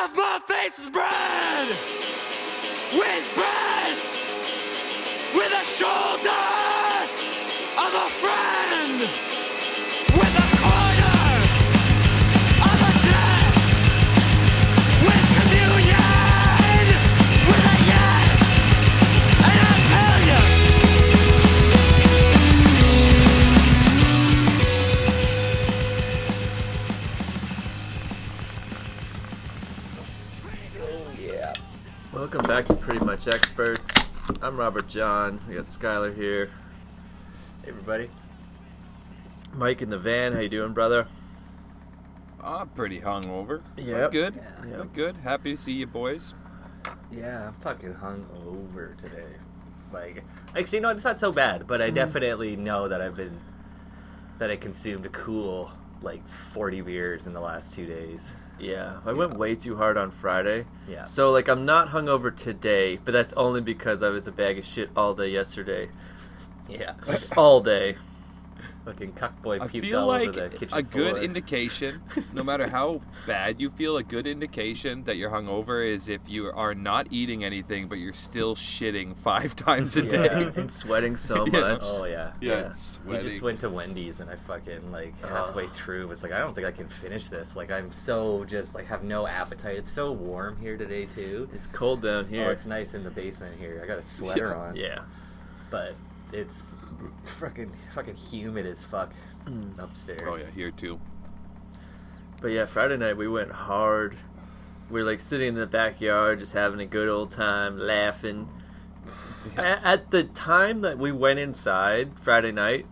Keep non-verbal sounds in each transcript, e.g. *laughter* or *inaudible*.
Half my face is bread. With breasts, with a shoulder Welcome back to Pretty Much Experts. I'm Robert John. We got Skylar here. Hey, everybody. Mike in the van. How you doing, brother? I'm pretty hungover. Yep. I'm good. Yep. Good. Happy to see you boys. Yeah, I'm fucking hung over today. Like, actually, no, it's not so bad, but I mm. definitely know that I've been that I consumed a cool like 40 beers in the last two days. Yeah, I went way too hard on Friday. Yeah. So like I'm not hungover today, but that's only because I was a bag of shit all day yesterday. Yeah, All day. Fucking cuckboy I puked feel all like over the kitchen a good floor. indication, *laughs* no matter how bad you feel, a good indication that you're hungover is if you are not eating anything but you're still shitting five *laughs* times a Yeah. day. and sweating so *laughs* Yeah. much. Oh yeah. Yeah, Yeah. We just went to Wendy's and I fucking like uh-huh. halfway Oh. through was like I don't think I can finish this. Like I'm so just like have no appetite. It's so warm here today too. It's cold down Oh, here. it's nice in the basement here. I got a sweater on. yeah. but it's fucking fucking humid as fuck upstairs. Oh yeah, here too. But yeah, Friday night we went hard. We are like sitting in the backyard, just having a good old time, laughing. *laughs* A- At the time that we went inside Friday night,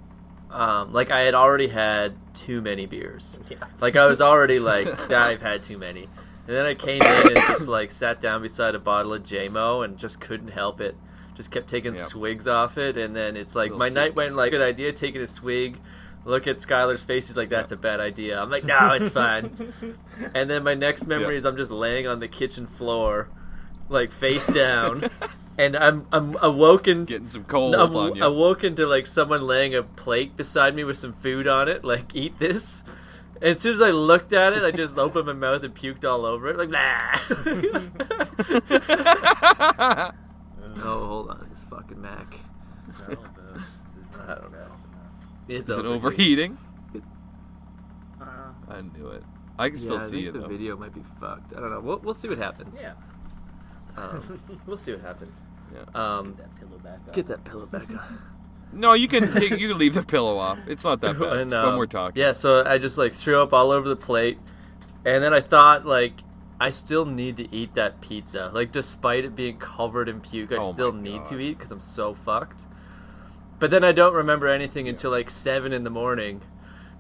um, like I had already had too many beers. *laughs* Yeah. Like I was already like, *laughs* I've had too many. And then I came in and just like sat down beside a bottle of JMO and just couldn't help it. Just kept taking Yep. swigs off it, and then it's like Little my night went like good idea taking a swig. Look at Skylar's face. He's like, "That's a bad idea." I'm like, "No, it's fine." *laughs* And then my next memory Yeah. is I'm just laying on the kitchen floor, like face down, *laughs* and I'm I'm awoken. Getting some cold I'm on you. awoken to like someone laying a plate beside me with some food on it. Like, eat this. And as soon as I looked at it, I just *laughs* opened my mouth and puked all over it. Like, nah. Oh, hold on, this fucking Mac. I don't know. It's Is it overheating? Uh, I knew it. I can Yeah, still I see think it the though. video might be fucked. I don't know. We'll, we'll see what happens. yeah. Um, *laughs* we'll see what happens. Yeah. Um, That pillow back up. get that pillow back on. *laughs* No, you can you you can leave the pillow off. It's not that *laughs* bad And, when um, we're talking. Yeah, so I just like threw up all over the plate, and then I thought like I still need to eat that pizza. Like despite it being covered in puke, I Oh still need to eat because I'm so fucked. But then I don't remember anything until like seven in the morning,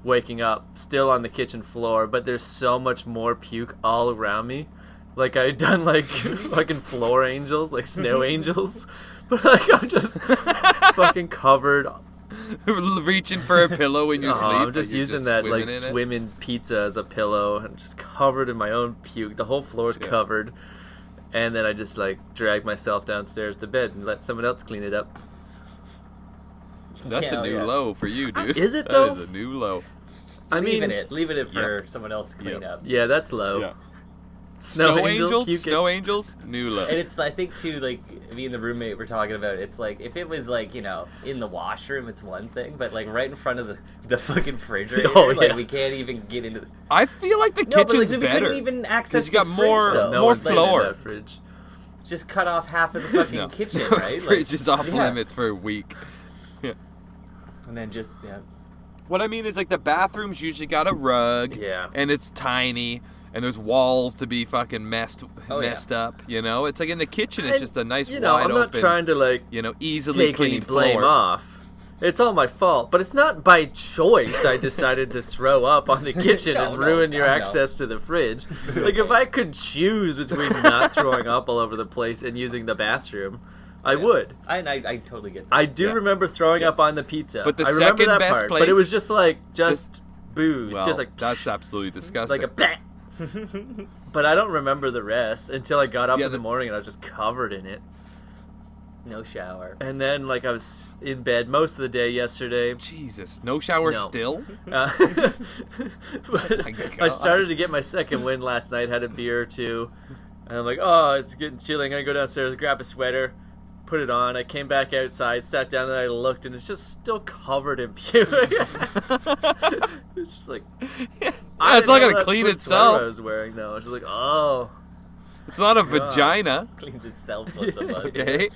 waking up still on the kitchen floor. But there's so much more puke all around me. Like I had done like *laughs* fucking floor angels, like snow *laughs* angels. *laughs* But like I'm just fucking covered *laughs* Reaching for a pillow when you Oh, sleep. I'm just you're using that swimming like in swimming pizza as a pillow and just covered in my own puke. The whole floor's Yeah. covered. And then I just like drag myself downstairs to bed and let someone else clean it up. That's Yeah, a new yeah. low for you, dude. Is it, *laughs* That though? is a new low. I leaving mean, it, leaving it for someone else to clean Yep. up. yeah, that's low. Yeah. Snow, Snow, angel, angels, puke- snow angels, new low. And it's I think too like me and the roommate were talking about it. It's like if it was like you know in the washroom, it's one thing, but like right in front of the the fucking refrigerator, *laughs* Oh, like we can't even get into. The... I feel like the No, but kitchen's like, we better. couldn't even access. you got the more- fridge, though. no more one's letting in floor. that fridge. Just cut off half of the *laughs* fucking No. kitchen, *laughs* right? Fridge Like, is off yeah. limits for a week. Yeah. And then just yeah. What I mean is like the bathroom's usually got a rug, Yeah. and it's tiny, and there's walls to be fucking messed Oh, yeah. messed up. You know, it's like in the kitchen, it's And, just a nice You know, wide I'm not open, trying to like you know, easily take any clean blame floor. off. It's all my fault, but it's not by choice I decided to throw up on the *laughs* kitchen No, and no, ruin your I know. access to the fridge. *laughs* Like if I could choose between not throwing up all over the place and using the bathroom, I Yeah. would. I, I I totally get that. I do Yeah. remember throwing up on the pizza. But the I remember second that best part, but it was just like just booze, Well, just like that's absolutely disgusting. like a bleh. But I don't remember the rest until I got up Yeah, in the the- morning and I was just covered in it. No shower. And then like I was in bed most of the day yesterday. Jesus, no shower No. still. Uh, *laughs* *laughs* but my I started to get my second win last night. Had a beer or two, and I'm like, oh, it's getting chilly. I'm gonna go downstairs, grab a sweater, put it on. I came back outside, sat down, and I looked, and it's just still covered in *laughs* puke. *laughs* it's just like Yeah, it's didn't gonna clean itself. I was wearing no. It's just like, oh, It's not a God. vagina. *laughs* Cleans itself once a month. Okay.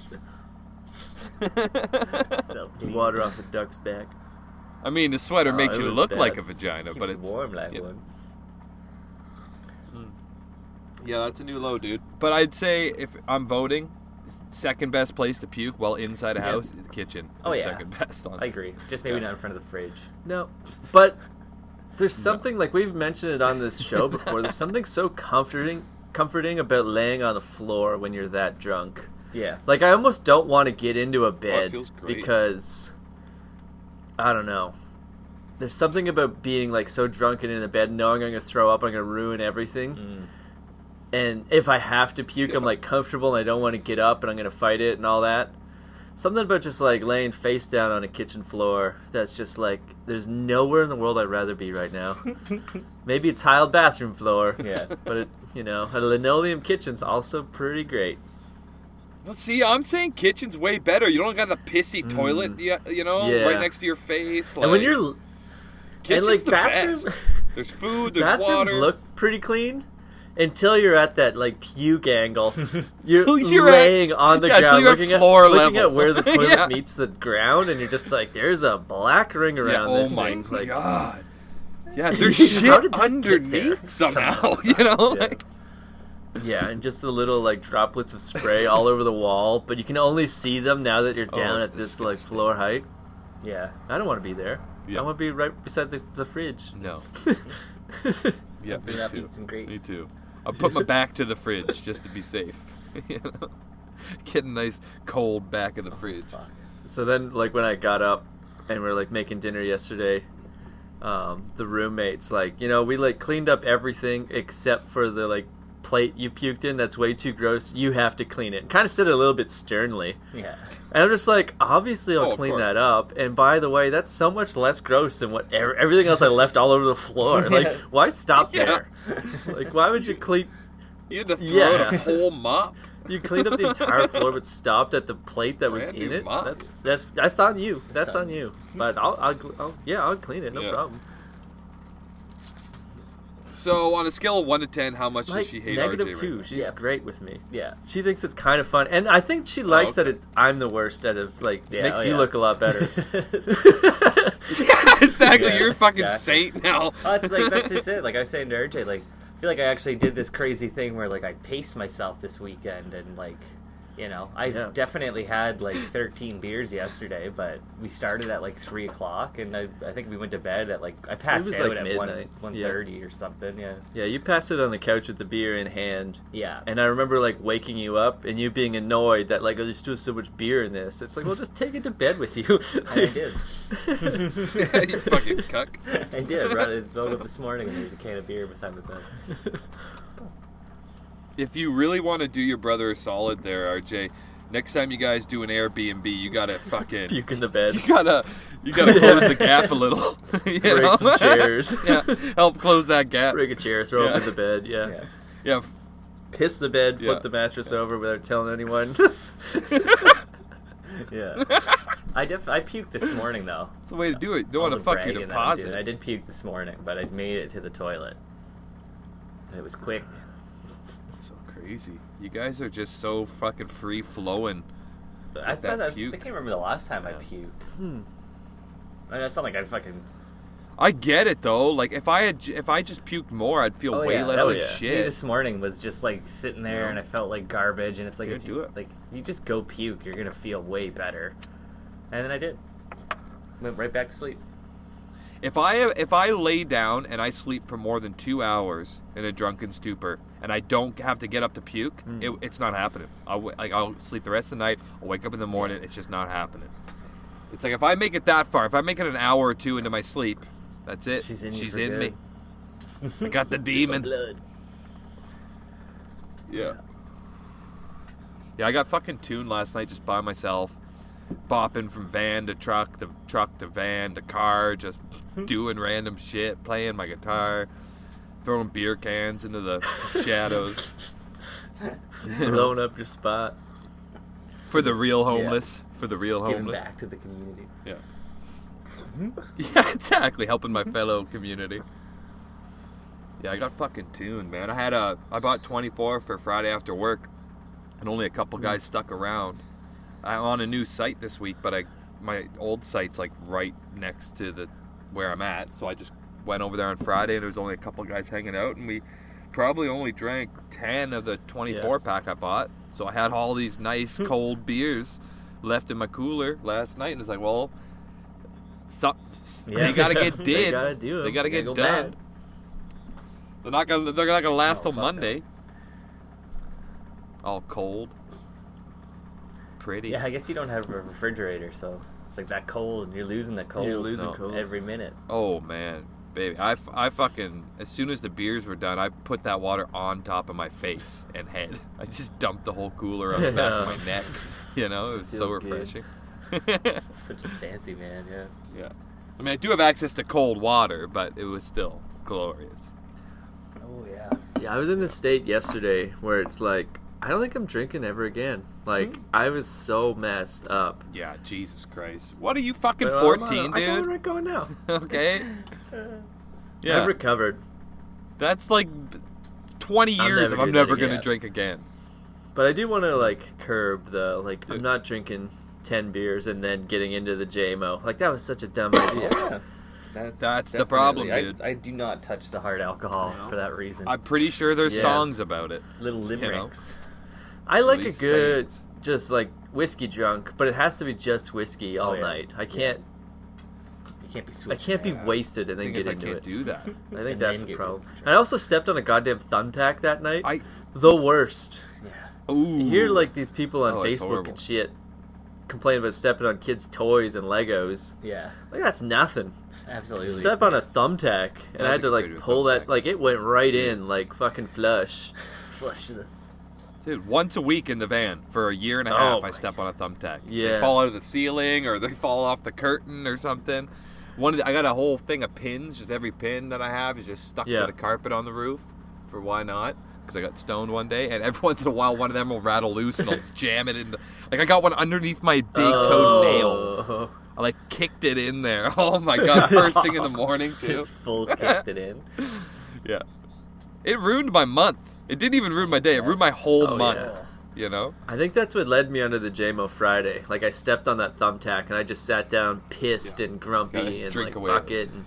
Water off the duck's back. I mean, the sweater Oh, makes you look bad. like a vagina, Keeps but it's warm like yeah. one. Yeah, that's a new low, dude. But I'd say if I'm voting, second best place to puke while inside a Yeah. house is the kitchen. Oh, yeah. second best on. I agree. Just maybe Yeah. not in front of the fridge. No, but there's something like we've mentioned it on this show *laughs* before. There's something so comforting, comforting about laying on the floor when you're that drunk. Yeah. Like I almost don't want to get into a bed Oh, feels great. because I don't know. There's something about being like so drunk and in the bed, knowing I'm gonna throw up, I'm gonna ruin everything. Mm. And if I have to puke, I'm like comfortable and I don't want to get up and I'm gonna fight it and all that. Something about just like laying face down on a kitchen floor that's just like there's nowhere in the world I'd rather be right now. *laughs* Maybe a tiled bathroom floor. *laughs* Yeah. But it, you know, a linoleum kitchen's also pretty great. Well, see, I'm saying kitchen's way better. You don't got the pissy toilet, you, you know, Mm. Yeah. right next to your face. Like, and when you're kitchen's and like the bathroom, best. *laughs* There's food. There's bathrooms water. look pretty clean until you're at that like puke angle. *laughs* You're, you're at- laying on the *laughs* yeah, ground, you're looking at floor looking level. at where the *laughs* toilet Yeah. meets the ground, and you're just like, "There's a black ring yeah, around oh this my thing." Like, god. Yeah, there's shit did that get underneath somehow. You know, Yeah. like yeah, and just the little like droplets of spray all over the wall, but you can only see them now that you're Oh, down it's at this like floor height. Yeah. I don't want to be there. Yeah. I want to be right beside the, the fridge. no. Yeah, me too. eat some grapes. Me too. I'll put my back to the fridge just to be safe. *laughs* you know? Get a nice cold back of the fridge. So then, like when I got up and we are like making dinner yesterday, um, the roommates like you know we like cleaned up everything except for the like plate you puked in. That's way too gross. You have to clean it. Kind of said it a little bit sternly, Yeah. and I'm just like, obviously I'll Oh, clean that up. And by the way, that's so much less gross than what ev- everything else I *laughs* left all over the floor. Like, why stop Yeah. there? Like, why would you clean? You had to throw Yeah. a whole mop. You cleaned up the entire floor, but stopped at the plate that was in it. mop. That's that's that's on you. That's on on you. But I'll, I'll, I'll yeah, I'll clean it. No Yeah. problem. So on a scale of one to ten, how much Like does she hate negative RJ? two. Right She's Yeah. great with me. Yeah. She thinks it's kind of fun, and I think she oh, likes that okay. it's I'm the worst out of like Yeah, makes oh, you yeah. look a lot better. now? *laughs* *laughs* exactly. Yeah, You're a fucking exactly. saint now. Oh, it's like that's just *laughs* it. Like I was saying to RJ, like I feel like I actually did this crazy thing where like I paced myself this weekend and like you know I Yeah. definitely had like 13 beers yesterday, but we started at like three o'clock and I, I think we went to bed at like I passed was, out like, at one midnight. one Yeah. thirty or something. Yeah, yeah, you passed it on the couch with the beer in hand, yeah. and I remember like waking you up and you being annoyed that like oh, there's still so much beer in this. It's like well, just take it to bed with you. I did. *laughs* *laughs* you fucking cuck. I did. I brought it woke up this morning and there's a can of beer beside my bed. *laughs* If you really want to do your brother a solid there, RJ, next time you guys do an Airbnb, you gotta fucking Puke in the bed. *laughs* You gotta you gotta *laughs* close the gap a little. *laughs* you Break know? some chairs. yeah, help close that gap. Break a chair, throw Yeah. it in the bed. Yeah. Yeah. Yeah, Piss the bed, flip Yeah. the mattress over without telling anyone. Yeah. I def I puked this morning though. that's the way to do it. Don't want to the fuck your bragging that I'm deposit. I did puke this morning, but I made it to the toilet. And it was quick. So crazy. You guys are just so fucking free flowing. I, that said that, I can't remember the last time I puked. Hmm. I mean, it's not like I fucking. I get it though. Like if I had, if I just puked more, I'd feel Oh, way yeah, less that like was- Me shit. this morning was just like sitting there, Yeah. and I felt like garbage. And it's like, Can't if do you, it. like you just go puke, you're gonna feel way better. And then I did. Went right back to sleep. If I if I lay down and I sleep for more than two hours in a drunken stupor and I don't have to get up to puke, Hmm. it, it's not happening. I'll like I'll sleep the rest of the night. I'll wake up in the morning. It's just not happening. It's like if I make it that far, if I make it an hour or two into my sleep, that's it. She's in She's in me. I got the *laughs* demon. Blood. Yeah. Yeah, I got fucking tuned last night just by myself, bopping from van to truck to truck to van to car, just *laughs* doing random shit, playing my guitar, throwing beer cans into the *laughs* shadows *laughs* Blowing up your spot. for the real homeless. For the real Giving homeless. back to the community. Yeah. Mm-hmm. Yeah, exactly. Helping my fellow community. Yeah, I got fucking tuned, man. I had a I bought 24 for Friday after work, and only a couple mm. guys stuck around. I'm on a new site this week, but I my old site's like right next to the where I'm at, so I just went over there on Friday, and there was only a couple guys hanging out, and we probably only drank 10 of the 24 pack I bought. So I had all these nice *laughs* cold beers left in my cooler last night, and it's like, well, some, Yeah. they gotta get *laughs* They did. gotta do 'em. They gotta They get go done. bad. They're not gonna. They're not gonna last Oh, till Monday. All cold. Pretty. Yeah, I guess you don't have a refrigerator, so it's like that cold, and you're losing the cold. You're losing no. cold. every minute. Oh man, baby, I, I fucking as soon as the beers were done, I put that water on top of my face and head. *laughs* I just dumped the whole cooler on the back of my *laughs* neck. You know, it was so Feels good. refreshing. *laughs* Such a fancy man, yeah. yeah, I mean, I do have access to cold water, but it was still glorious. Oh yeah. Yeah, I was in the state yesterday where it's like I don't think I'm drinking ever again. Like Hmm. I was so messed up. Yeah, Jesus Christ, what are you fucking But, uh, fourteen, I got dude? right going now. *laughs* okay. *laughs* Yeah, I've recovered, that's like twenty I'll years never I'm do that never gonna again. drink again. but I do want to like curb the like I'm not drinking ten beers and then getting into the JMO. Like that was such a dumb idea. Yeah. That's, That's the problem, I, dude. I do not touch the hard alcohol No. for that reason. I'm pretty sure there's Yeah. songs about it. Little know. I like a good sayings. just like whiskey drunk, but it has to be just whiskey oh, all Oh, yeah. night. I can't You can't be I can't be wasted and then thing get is, I into can't it. do that. *laughs* *laughs* I think that's the problem. I also stepped on a goddamn thumbtack that night. I the worst. Yeah. ooh. You hear like these people on Oh, Facebook and shit complain about stepping on kids' toys and Legos. Yeah. Like that's nothing. Absolutely. Step on a thumbtack, and I I had to like pull that. Like it went right in, like fucking flush. *laughs* flush the. Dude, once a week in the van for a year and a Oh half, I step on a thumbtack. Yeah. They fall out of the ceiling or they fall off the curtain or something. One, of the, I got a whole thing of pins. Just every pin that I have is just stuck Yeah. to the carpet on the roof. For why not? Because I got stoned one day, and every *laughs* once in a while, one of them will rattle loose and I'll jam it into. Like I got one underneath my big toe oh. nail. Oh. I like kicked it in there. *laughs* Oh my god! First thing in the morning *laughs* too. Just full kicked it in. Yeah. It ruined my month. It didn't even ruin my day. It ruined my whole Oh, month. yeah. You know? I think that's what led me onto the JMO Friday. Like I stepped on that thumbtack and I just sat down pissed Yeah. and grumpy and like it and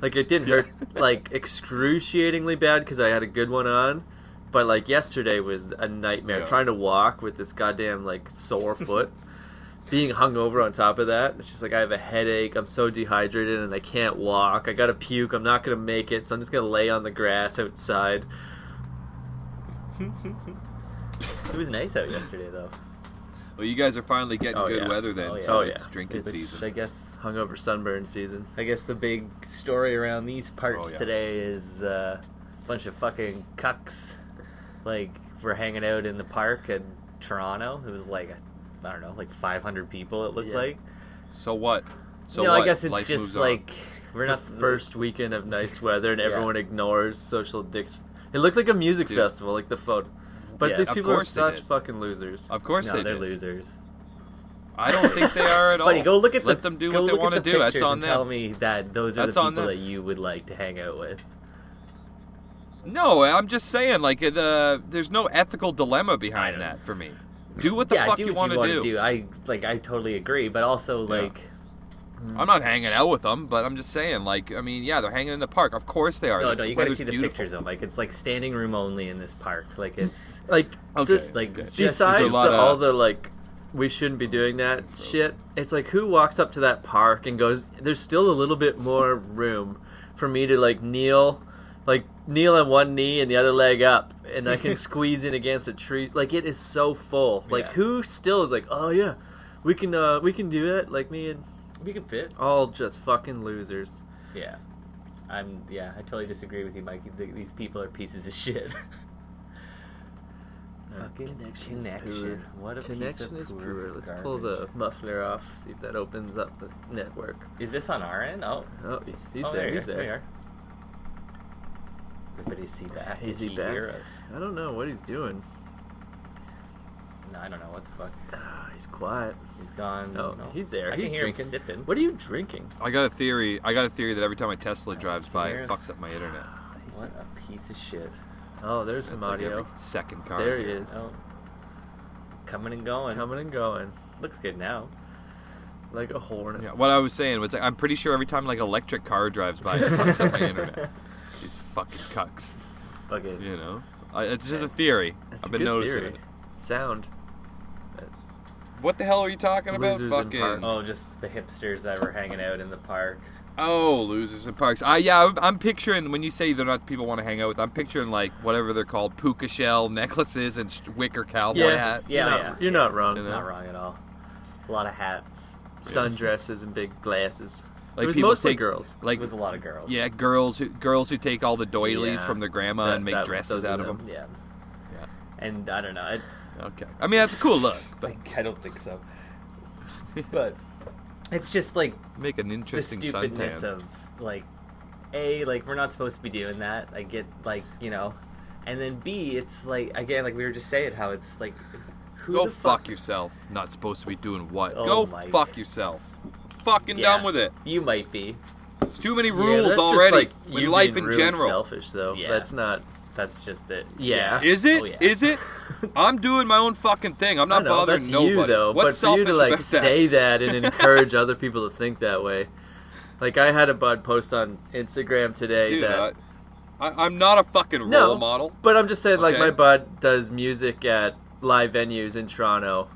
like it didn't hurt *laughs* like excruciatingly bad because I had a good one on. But like yesterday was a nightmare Yeah. trying to walk with this goddamn like sore *laughs* foot. Being hungover on top of that, it's just like I have a headache. I'm so dehydrated and I can't walk. I gotta puke. I'm not gonna make it, so I'm just gonna lay on the grass outside. It was nice out yesterday, though. Well, you guys are finally getting Oh, good yeah. weather then. Oh, yeah. So Oh, it's drinking It's, season. I guess. Hungover sunburn season. I guess the big story around these parts Oh, yeah. today is the bunch of fucking cucks. Like we're hanging out in the park in Toronto. It was like I don't know, like 500 people. It looked Yeah. like. So what? So no, what? I guess it's Life just moves on. like we're the not first weekend of nice weather and *laughs* Yeah. everyone ignores social dicks. It looked like a music Dude. festival, like the photo. But Yeah, these people are such did. fucking losers. Of course No, they they're did. losers. I don't think they are at *laughs* all. Buddy, go look at Let the, them do what they look at want to the do. That's on and them. Tell me that those are That's the people them. that you would like to hang out with. No, I'm just saying, like, uh, the there's no ethical dilemma behind that for me. Do what the yeah, fuck do you want to wanna do. I like. I totally agree, but also Yeah. like. I'm not hanging out with them, but I'm just saying, like, I mean, yeah, they're hanging in the park. Of course they are. No, no, you gotta see the beautiful. pictures of them. Like it's like standing room only in this park. Like it's *laughs* Like, Okay. just, like okay. just besides There's the, of- all the like, we shouldn't be doing that shit. It's like who walks up to that park and goes, "There's still a little bit more room for me to like kneel, like kneel on one knee and the other leg up, and I can *laughs* squeeze in against a tree." Like it is so full. Like Yeah. who still is like, "Oh yeah, we can uh we can do it." Like me and we can fit. all just fucking losers. Yeah, I'm. Yeah, I totally disagree with you, Mikey. Th- These people are pieces of shit. *laughs* Fucking Connection connection. What a Connection piece is poor. Let's pull the muffler off. See if that opens up the network. Is this on our end? Oh, Oh, he's, he's oh, there. you He's are. there. You are. Everybody see that? Is Did he hear back? us? I don't know what he's doing. No, I don't know what the fuck. Ah, he's quiet. He's gone. Oh, no. he's there. I he's drinking. sipping. What are you drinking? I got a theory. I got a theory that every time my Tesla drives by, it fucks up my internet. Ah, he's- What a piece of shit. Oh, there's some That's like audio. every second car. There he is. Oh. Coming and going. Coming and going Looks good now. like a horn. Yeah, what I was saying was like, I'm pretty sure every time like electric car drives by, it fucks up my *laughs* internet. These fucking cucks. Okay. You know, I, it's just a theory. That's I've a been good noticing theory. it. Sound. What the hell are you talking about? Losers in Fucking parks. Oh, just the hipsters that were hanging out in the park. oh, losers in parks. I yeah, I'm- I'm picturing when you say they're not people want to hang out with. I'm picturing like whatever they're called, puka shell necklaces and wicker cowboy Yeah, hats. Yeah, you're not, yeah. You're not wrong. You know? Not wrong at all. A lot of hats. Sundresses and big glasses. Like it was people mostly take- girls. Like It was a lot of girls. yeah, girls who girls who take all the doilies Yeah. from their grandma That- and make that- dresses out of them. them. Yeah. Yeah. And I don't know. I, Okay. I mean that's a cool look, but like, *laughs* I don't think so. But it's just like make an interesting the interesting stupidness suntan. of like a like we're not supposed to be doing that. I get like you know, and then b it's like again like we were just saying how it's like who Go the fuck yourself. Not supposed to be doing what? Oh Go my- fuck yourself. Fucking Yeah. done with it. You might be. It's too many Yeah, rules just, already. like, you life in general. Selfish though. Yeah. That's not. That's just it. Yeah. Is it? Oh, yeah. Is it? *laughs* I'm doing my own fucking thing. I'm not know, bothering that's nobody. you though. What's but for you to like about that? say that and encourage other people to think that way, like I had a bud post on Instagram today Dude, that. I, I'm not a fucking no, role model. But I'm just saying, like Okay. my bud does music at live venues in Toronto,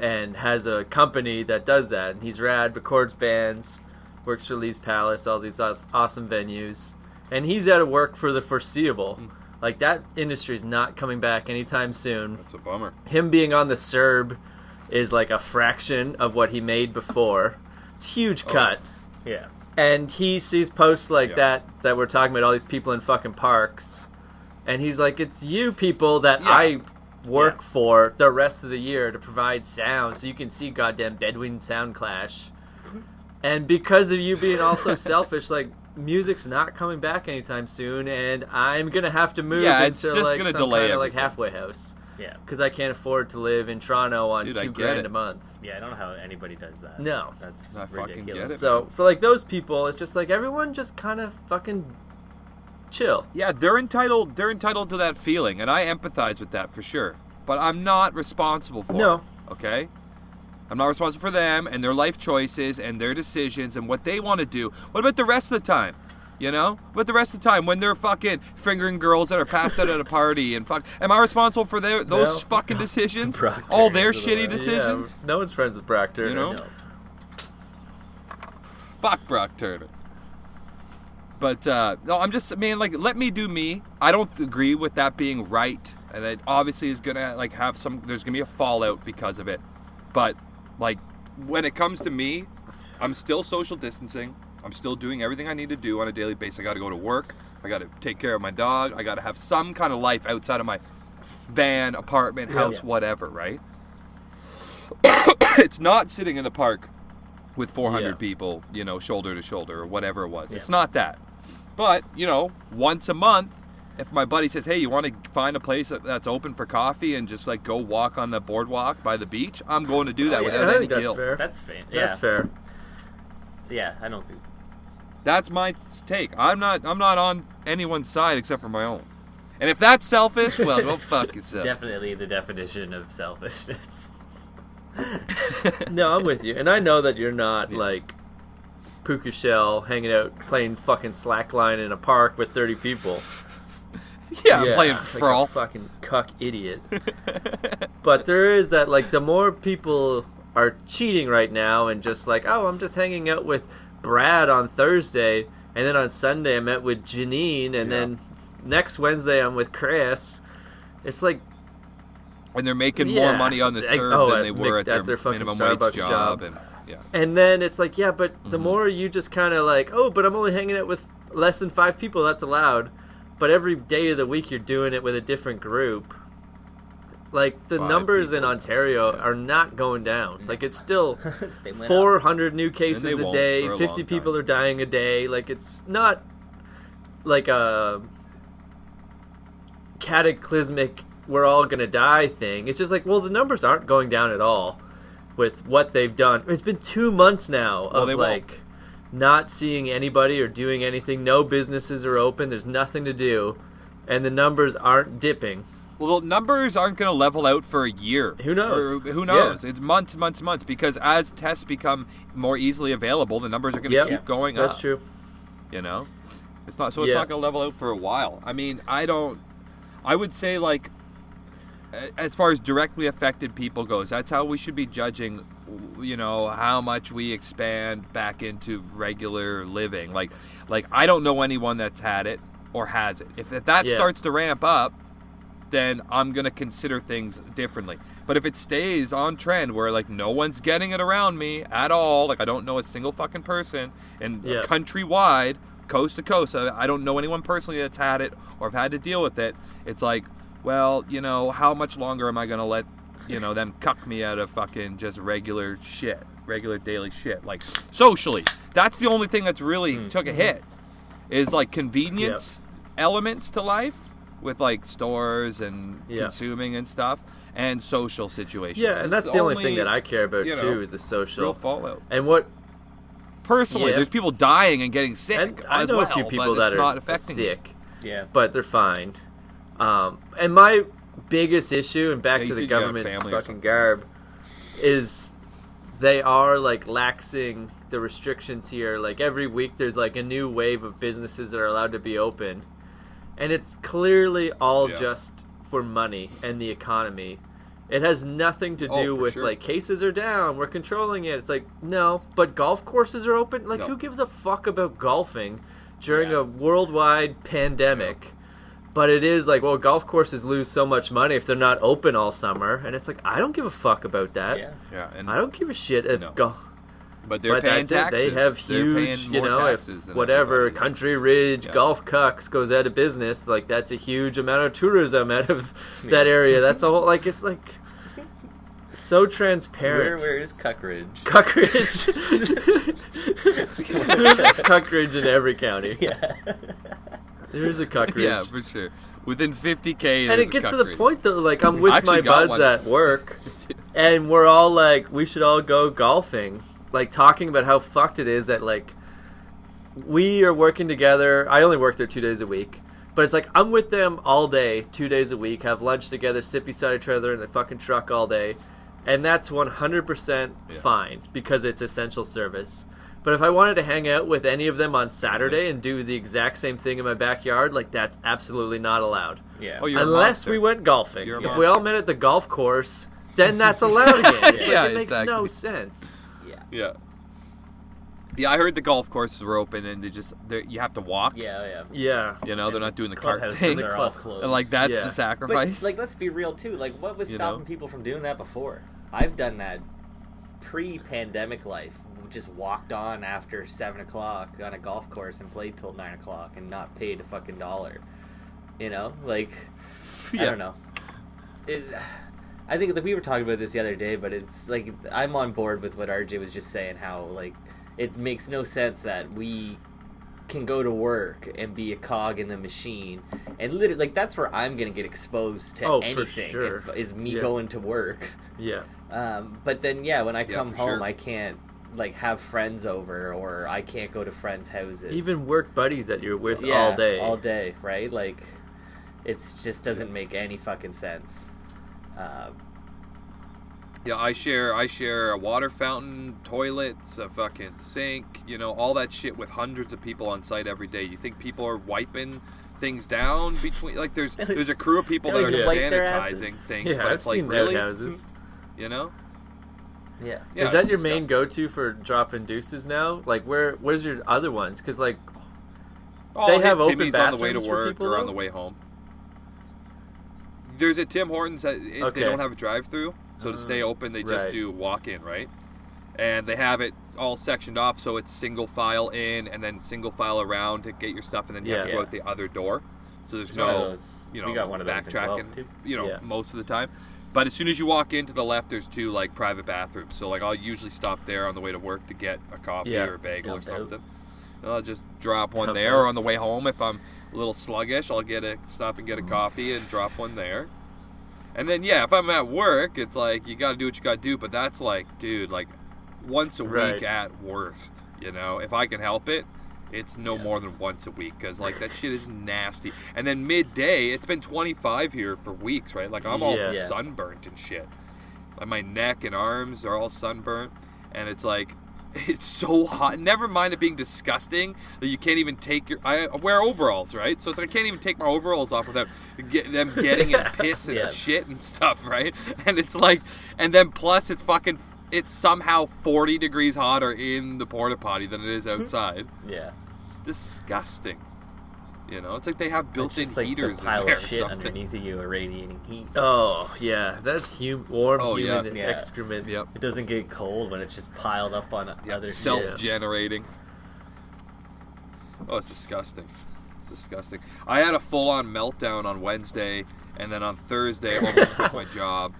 and has a company that does that, and he's rad, records bands, works for Lee's Palace, all these awesome venues, and he's out of work for the foreseeable. Hmm. Like that industry's not coming back anytime soon. That's a bummer. Him being on the CERB is like a fraction of what he made before. It's a huge Oh. cut Yeah. and he sees posts like Yeah. that that we're talking about all these people in fucking parks and he's like it's you people that Yeah. i work Yeah. for the rest of the year to provide sound so you can see goddamn Bedouin Soundclash and because of you being also *laughs* selfish like music's not coming back anytime soon and i'm gonna have to move Yeah, it's into just like gonna some delay kind of like halfway house Yeah. because i can't afford to live in toronto on Dude, I two get grand it. a month Yeah. I don't know how anybody does that. No. That's I fucking get ridiculous. it. so for like those people it's just like everyone just kind of fucking chill Yeah, they're entitled. They're entitled to that feeling, and I empathize with that for sure. But I'm not responsible for No. it. Okay. I'm not responsible for them and their life choices and their decisions and what they want to do. What about the rest of the time? You know, what about the rest of the time when they're fucking fingering girls that are passed out at a party and fuck? Am I responsible for their, those No. fucking decisions? *laughs* Brock All their is the shitty decisions. Yeah, no one's friends with Brock Turner. You know? No. Fuck Brock Turner. But uh, no, I'm just man, like let me do me. I don't agree with that being right, and it obviously is gonna like have some. There's gonna be a fallout because of it. But like when it comes to me, I'm still social distancing. I'm still doing everything I need to do on a daily basis. I got to go to work. I got to take care of my dog. I got to have some kind of life outside of my van, apartment, house, Yeah. whatever. Right? *coughs* it's not sitting in the park with 400 Yeah. people, you know, shoulder to shoulder or whatever it was. It's not that. But, you know, once a month, if my buddy says, hey, you want to find a place that's open for coffee and just like go walk on the boardwalk by the beach, I'm going to do oh, that Oh, yeah. without I any think that's guilt. fair. That's fair. That's Yeah. fair. Yeah. I don't think. That's my take. I'm not I'm not on anyone's side except for my own. And if that's selfish, well, go *laughs* fuck yourself. Definitely the definition of selfishness. *laughs* No, I'm with you, and I know that you're not Yeah. like Puka Shell hanging out playing fucking slackline in a park with 30 people. *laughs* yeah, I'm playing like a fucking cuck idiot. *laughs* but there is that like the more people are cheating right now and just like oh I'm just hanging out with Brad on Thursday and then on Sunday I met with Janine and Yeah. then next Wednesday I'm with Chris. It's like and they're making Yeah. more money on the CERB oh, than they were Mc- at their, at their fucking minimum Starbucks wage job. job. And yeah, And then it's like, yeah, but the Mhm. more you just kind of like, oh, but I'm only hanging out with less than five people. That's allowed. But every day of the week, you're doing it with a different group. like the Five numbers in people. Ontario are not going down. Like it's still *laughs* They went up. 400 new cases a day, a 50 people time. are dying a day. Like it's not like a cataclysmic we're all going to die thing. It's just like, well, the numbers aren't going down at all with what they've done. It's been 2 months now Well, of they won't. like not seeing anybody or doing anything. No businesses are open. There's nothing to do. And the numbers aren't dipping. Well, numbers aren't going to level out for a year. Who knows? Or who knows? It's months, months, months. Because as tests become more easily available, the numbers are going to Yep. keep going That's up. That's true. You know, it's not so it's Yeah. not going to level out for a while. I mean, I don't. I would say like, as far as directly affected people goes, that's how we should be judging. You know how much we expand back into regular living. Like, like I don't know anyone that's had it or has it. If, if that Yeah. starts to ramp up, then I'm gonna consider things differently. But if it stays on trend where like no one's getting it around me at all, like I don't know a single fucking person, and Yeah. countrywide, coast to coast, I, I don't know anyone personally that's had it or have had to deal with it. It's like, well, you know, how much longer am I gonna let you know them cuck me out of fucking just regular shit, regular daily shit, like socially. That's the only thing that's really Hmm. took a hit, is like convenience elements to life with like stores and Yeah. consuming and stuff and social situations. Yeah, and that's It's the only thing that I care about you know, too is the real social. fallout. And what Personally, Yeah. there's people dying and getting sick. and I as know well, a few people that are not affecting me. sick, Yeah. but they're fine. Um, and my biggest issue, and back Yeah, to the said you got a government's fucking garb, is they are like laxing the restrictions here. Like every week, there's like a new wave of businesses that are allowed to be open, and it's clearly all Yeah. just for money and the economy. It has nothing to Oh, do for with sure. like cases are down, we're controlling it. It's like no, but golf courses are open. Like No. who gives a fuck about golfing during Yeah. a worldwide pandemic? But it is like, well, golf courses lose so much money if they're not open all summer, and it's like I don't give a fuck about that. Yeah. Yeah, and I don't give a shit if No. golf. but they're but paying that's taxes. it. They have huge, you know, if whatever. Country Ridge Yeah. Golf Cucks goes out of business, like that's a huge amount of tourism out of *laughs* that area. That's all. Like it's like so Where, transparent. where is Cuckridge? Cuckridge. There's *laughs* a *laughs* Cuckridge in every county. Yeah. There's a Cuckridge. *laughs* Yeah, for sure. Within 50k, and it gets to the point though, like I'm with my buds one. at work, *laughs* and we're all like, we should all go golfing, like talking about how fucked it is that like we are working together. I only work there two days a week, but it's like I'm with them all day, two days a week, have lunch together, sit beside each other in the fucking truck all day, and that's 100% Yeah. fine because it's essential service. But if I wanted to hang out with any of them on Saturday and do the exact same thing in my backyard, like that's absolutely not allowed. Yeah. Oh, you're a Unless monster. we went golfing. You're a If we all met at the golf course, then that's allowed again. *laughs* It's like, Yeah, it makes no sense. yeah. Yeah. Yeah, I heard the golf courses were open and they just they're- you have to walk. Yeah, oh, yeah. Yeah. You know, they're not doing the cart Clubhouses thing. are all closed. And like that's Yeah. the But, sacrifice. like, let's be real too. Like, what was You stopping know? people from doing that before? I've done that pre-pandemic life. Just walked on after seven o'clock on a golf course and played till nine o'clock and not paid a fucking dollar. You know, like I don't know. It, I think that we were talking about this the other day, but it's like I'm on board with what RJ was just saying. How like it makes no sense that we can go to work and be a cog in the machine, and literally like that's where I'm gonna get exposed to Oh, for anything. sure. if- is me Yeah. going to work. Yeah. Um, but then yeah, when I Yeah, come home, sure. I can't like have friends over, or I can't go to friends' houses. Even work buddies that you're with yeah, all day. all day, right? Like, it's just doesn't make any fucking sense. Um, Yeah, I share I share a water fountain, toilets, a fucking sink, you know, all that shit with hundreds of people on site every day. You think people are wiping things down between like there's *laughs* there's a crew of people They that are even wipe their asses. sanitizing things, Yeah, but I've it's like really, outhouses. you know? Yeah. Yeah, Is that it's your main go-to for dropping deuces now? Like, where where's your other ones? Because like, Oh, They I'll have open Timmy's on the way to bathrooms for work people, or on the way home. There's a Tim Hortons that it, Okay. they don't have a drive-through, so to stay Uh, open, they just right. do walk-in, right? And they have it all sectioned off, so it's single file in and then single file around to get your stuff, and then you have to Yeah. go out the other door. So there's One no, you know, We got one of those in backtracking. Guelph. You know, Yeah. most of the time. But as soon as you walk into the left, there's two like private bathrooms. So like I'll usually stop there on the way to work to get a coffee Yeah. or a bagel or something. And I'll just drop one Dump there, out. or on the way home if I'm a little sluggish, I'll get a stop and get a coffee and drop one there. And then yeah, if I'm at work, it's like you got to do what you got to do. But that's like, dude, like once a Right. week at worst. You know, if I can help it, it's no Yeah. more than once a week because like that shit is nasty. And then midday, it's been 25 here for weeks, right? Like I'm all Yeah. Sunburnt and shit. Like my neck and arms are all sunburnt, and it's like. *laughs* It's so hot. Never mind it being disgusting that you can't even take your. I wear overalls, right? So it's like I can't even take my overalls off without get, them getting in *laughs* piss and Yeah. shit and stuff, right? *laughs* And it's like, and then plus it's fucking, it's somehow 40 degrees hotter in the porta potty than it is hmm. outside. Yeah. It's disgusting. You know, it's like they have It's built-in just like heaters the pile in there of shit something. underneath of you irradiating heat. Oh yeah, that's hum- warm Oh, human Yeah. excrement. Yep. It doesn't get cold when it's just piled up on Yep. other shit. Self-generating. Oh, it's disgusting. It's disgusting. I had a full-on meltdown on Wednesday, and then on Thursday, I almost quit my *laughs* job,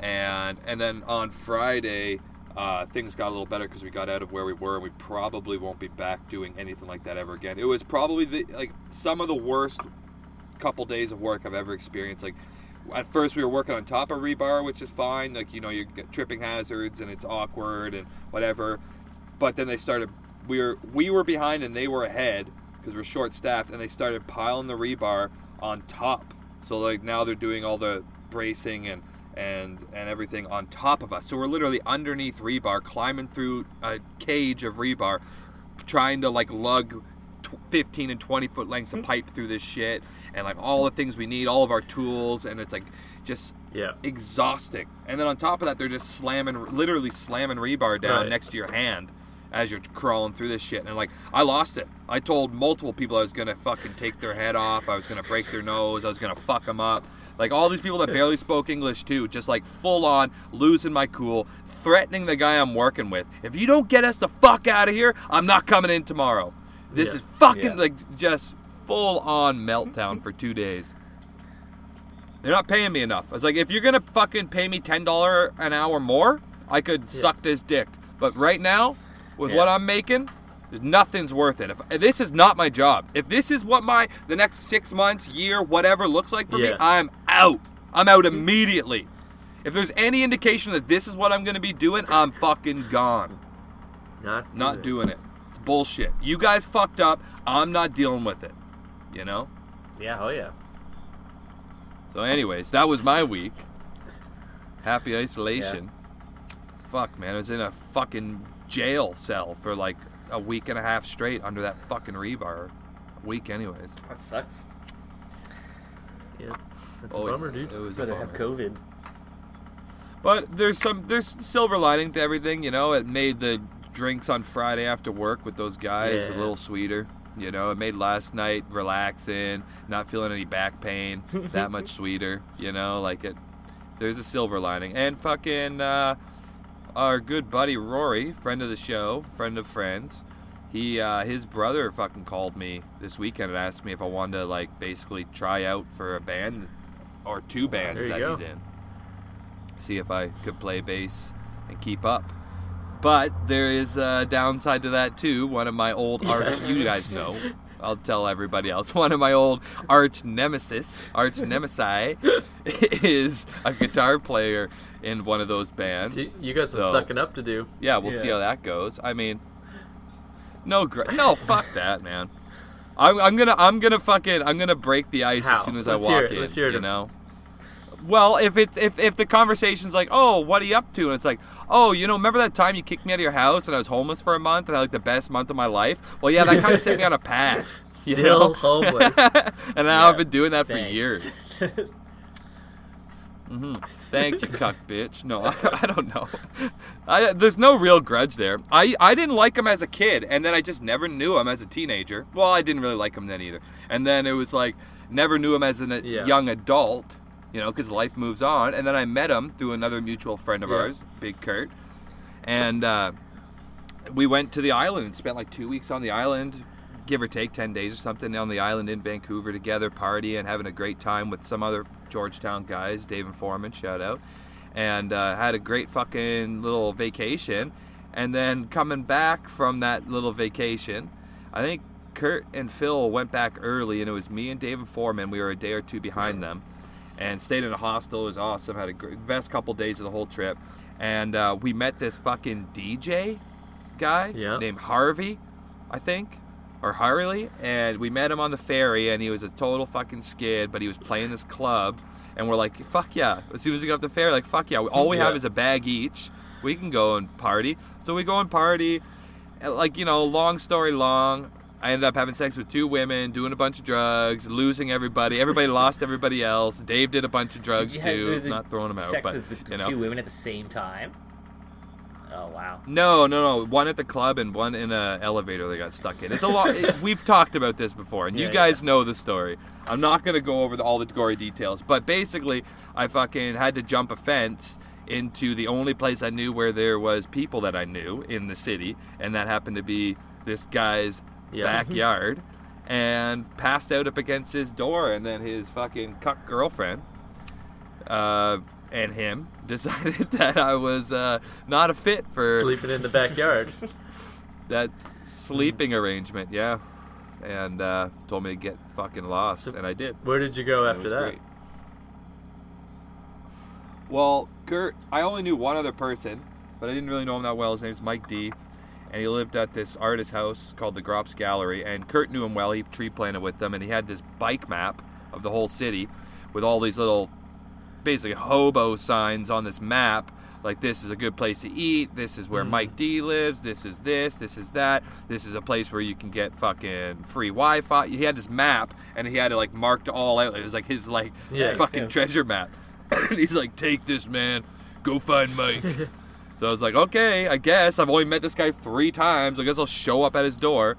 and and then on Friday, uh, things got a little better because we got out of where we were, and we probably won't be back doing anything like that ever again. It was probably the like some of the worst couple days of work I've ever experienced. Like at first we were working on top of rebar, which is fine. Like you know you get tripping hazards and it's awkward and whatever. But then they started. We were we were behind and they were ahead because we're short staffed, and they started piling the rebar on top. So like now they're doing all the bracing and and and everything on top of us. So we're literally underneath rebar, climbing through a cage of rebar, trying to like lug tw- 15 and 20 foot lengths of hmm. pipe through this shit and like all the things we need all of our tools and it's like just Yeah. exhausting and then on top of that they're just slamming literally slamming rebar down Right. next to your hand as you're crawling through this shit and like i lost it i told multiple people i was gonna fucking take their head off i was gonna break their nose i was gonna fuck them up like all these people that barely spoke english too just like full on losing my cool threatening the guy i'm working with if you don't get us the fuck out of here i'm not coming in tomorrow this Yeah. is fucking Yeah. like just full on meltdown for two days they're not paying me enough. I was like, if you're gonna fucking pay me ten dollar an hour more, I could suck this dick. But right now, with what I'm making, nothing's worth it. If, if this is not my job, if this is what my the next six months, year, whatever looks like for me, I'm out. I'm out immediately. If there's any indication that this is what I'm gonna be doing, I'm fucking gone. Not Not good. doing it. It's bullshit. You guys fucked up. I'm not dealing with it. You know. Yeah, oh yeah. So, anyways, that was my week. Happy isolation. Fuck, man. I was in a fucking jail cell for like a week and a half straight under that fucking rebar. A week, anyways. That sucks. Yeah. That's Oh, a bummer, dude. It was a Better have. COVID. But there's some there's silver lining to everything, you know. It made the drinks on Friday after work with those guys a little sweeter. You know, it made last night relaxing, not feeling any back pain, that much *laughs* sweeter. You know, like it. There's a silver lining, and fucking uh, our good buddy Rory, friend of the show, friend of friends. He uh, his brother fucking called me this weekend and asked me if I wanted to like basically try out for a band or two bands that go. he's in see if I could play bass and keep up. But there is a downside to that too. One of my old arch, you guys know. I'll tell everybody else. *laughs* One of my old arch nemesis, arch nemesi, *laughs* is a guitar player in one of those bands. You- got some So- sucking up to do. Yeah, we'll see how that goes. I mean, no, gra- no, fuck that, man. I'm, I'm gonna, I'm gonna fucking, I'm gonna break the ice How? as soon as Let's I walk in. Let's hear it. You know. Well, if it, if, if the conversation's like, oh, what are you up to? And it's like, oh, you know, remember that time you kicked me out of your house and I was homeless for a month and I had like the best month of my life? Well, yeah, that kind of set me on a path. *laughs* You Still know? homeless. *laughs* and now Yeah, I've been doing that for Thanks. *laughs* years. Thanks, you cuck bitch. No, *laughs* I, I don't know. *laughs* I, there's no real grudge there. I, I didn't like him as a kid, and then I just never knew him as a teenager. Well, I didn't really like him then either. And then it was like, never knew him as a Yeah. young adult, you know, because life moves on. And then I met him through another mutual friend of Yeah. ours, Big Kurt. And uh, we went to the island and spent like two weeks on the island give or take 10 days or something on the island in Vancouver together, partying, having a great time with some other Georgetown guys, Dave and Foreman, shout out. And uh, had a great fucking little vacation. And then coming back from that little vacation, I think Kurt and Phil went back early, and it was me and Dave and Foreman. We were a day or two behind them, and stayed in a hostel. It was awesome. Had a great, best couple days of the whole trip, and uh, we met this fucking DJ guy Yeah. named Harvey, I think, or Harley, and we met him on the ferry, and he was a total fucking skid, but he was playing this club, and we're like, fuck yeah! As soon as we get off the ferry, like fuck yeah! All we have is a bag each. We can go and party. So we go and party. And, like you know, long story long. I ended up having sex with two women, doing a bunch of drugs, losing everybody. Everybody *laughs* lost everybody else. Dave did a bunch of drugs too, not throwing them out, but with the you know. two women at the same time. Oh wow. No, no, no. One at the club and one in a elevator they got stuck in. It's a lot. it- we've talked about this before, and you guys yeah. know the story. I'm not gonna go over the, all the gory details, but basically, I fucking had to jump a fence into the only place I knew where there was people that I knew in the city, and that happened to be this guy's Yeah. backyard, and passed out up against his door, and then his fucking cuck girlfriend uh, and him *laughs* decided *laughs* that I was uh, not a fit for Sleeping in the backyard. *laughs* that sleeping arrangement, yeah. And uh, told me to get fucking lost, So- and I did. Where did you go It after that? great. Well, Kurt, I only knew one other person, but I didn't really know him that well. His name's Mike D, and he lived at this artist house called the Grops Gallery. And Kurt knew him well. He tree planted with them, and he had this bike map of the whole city with all these little, basically hobo signs on this map. Like this is a good place to eat. This is where hmm. Mike D lives. This is this. This is that. This is a place where you can get fucking free Wi-Fi. He had this map, and he had it like marked all out. It was like his like Yeah. fucking Yeah. treasure map. and *coughs* he's like, "Take this, man. Go find Mike." *laughs* so I was like, "Okay, I guess I've only met this guy three times. I guess I'll show up at his door."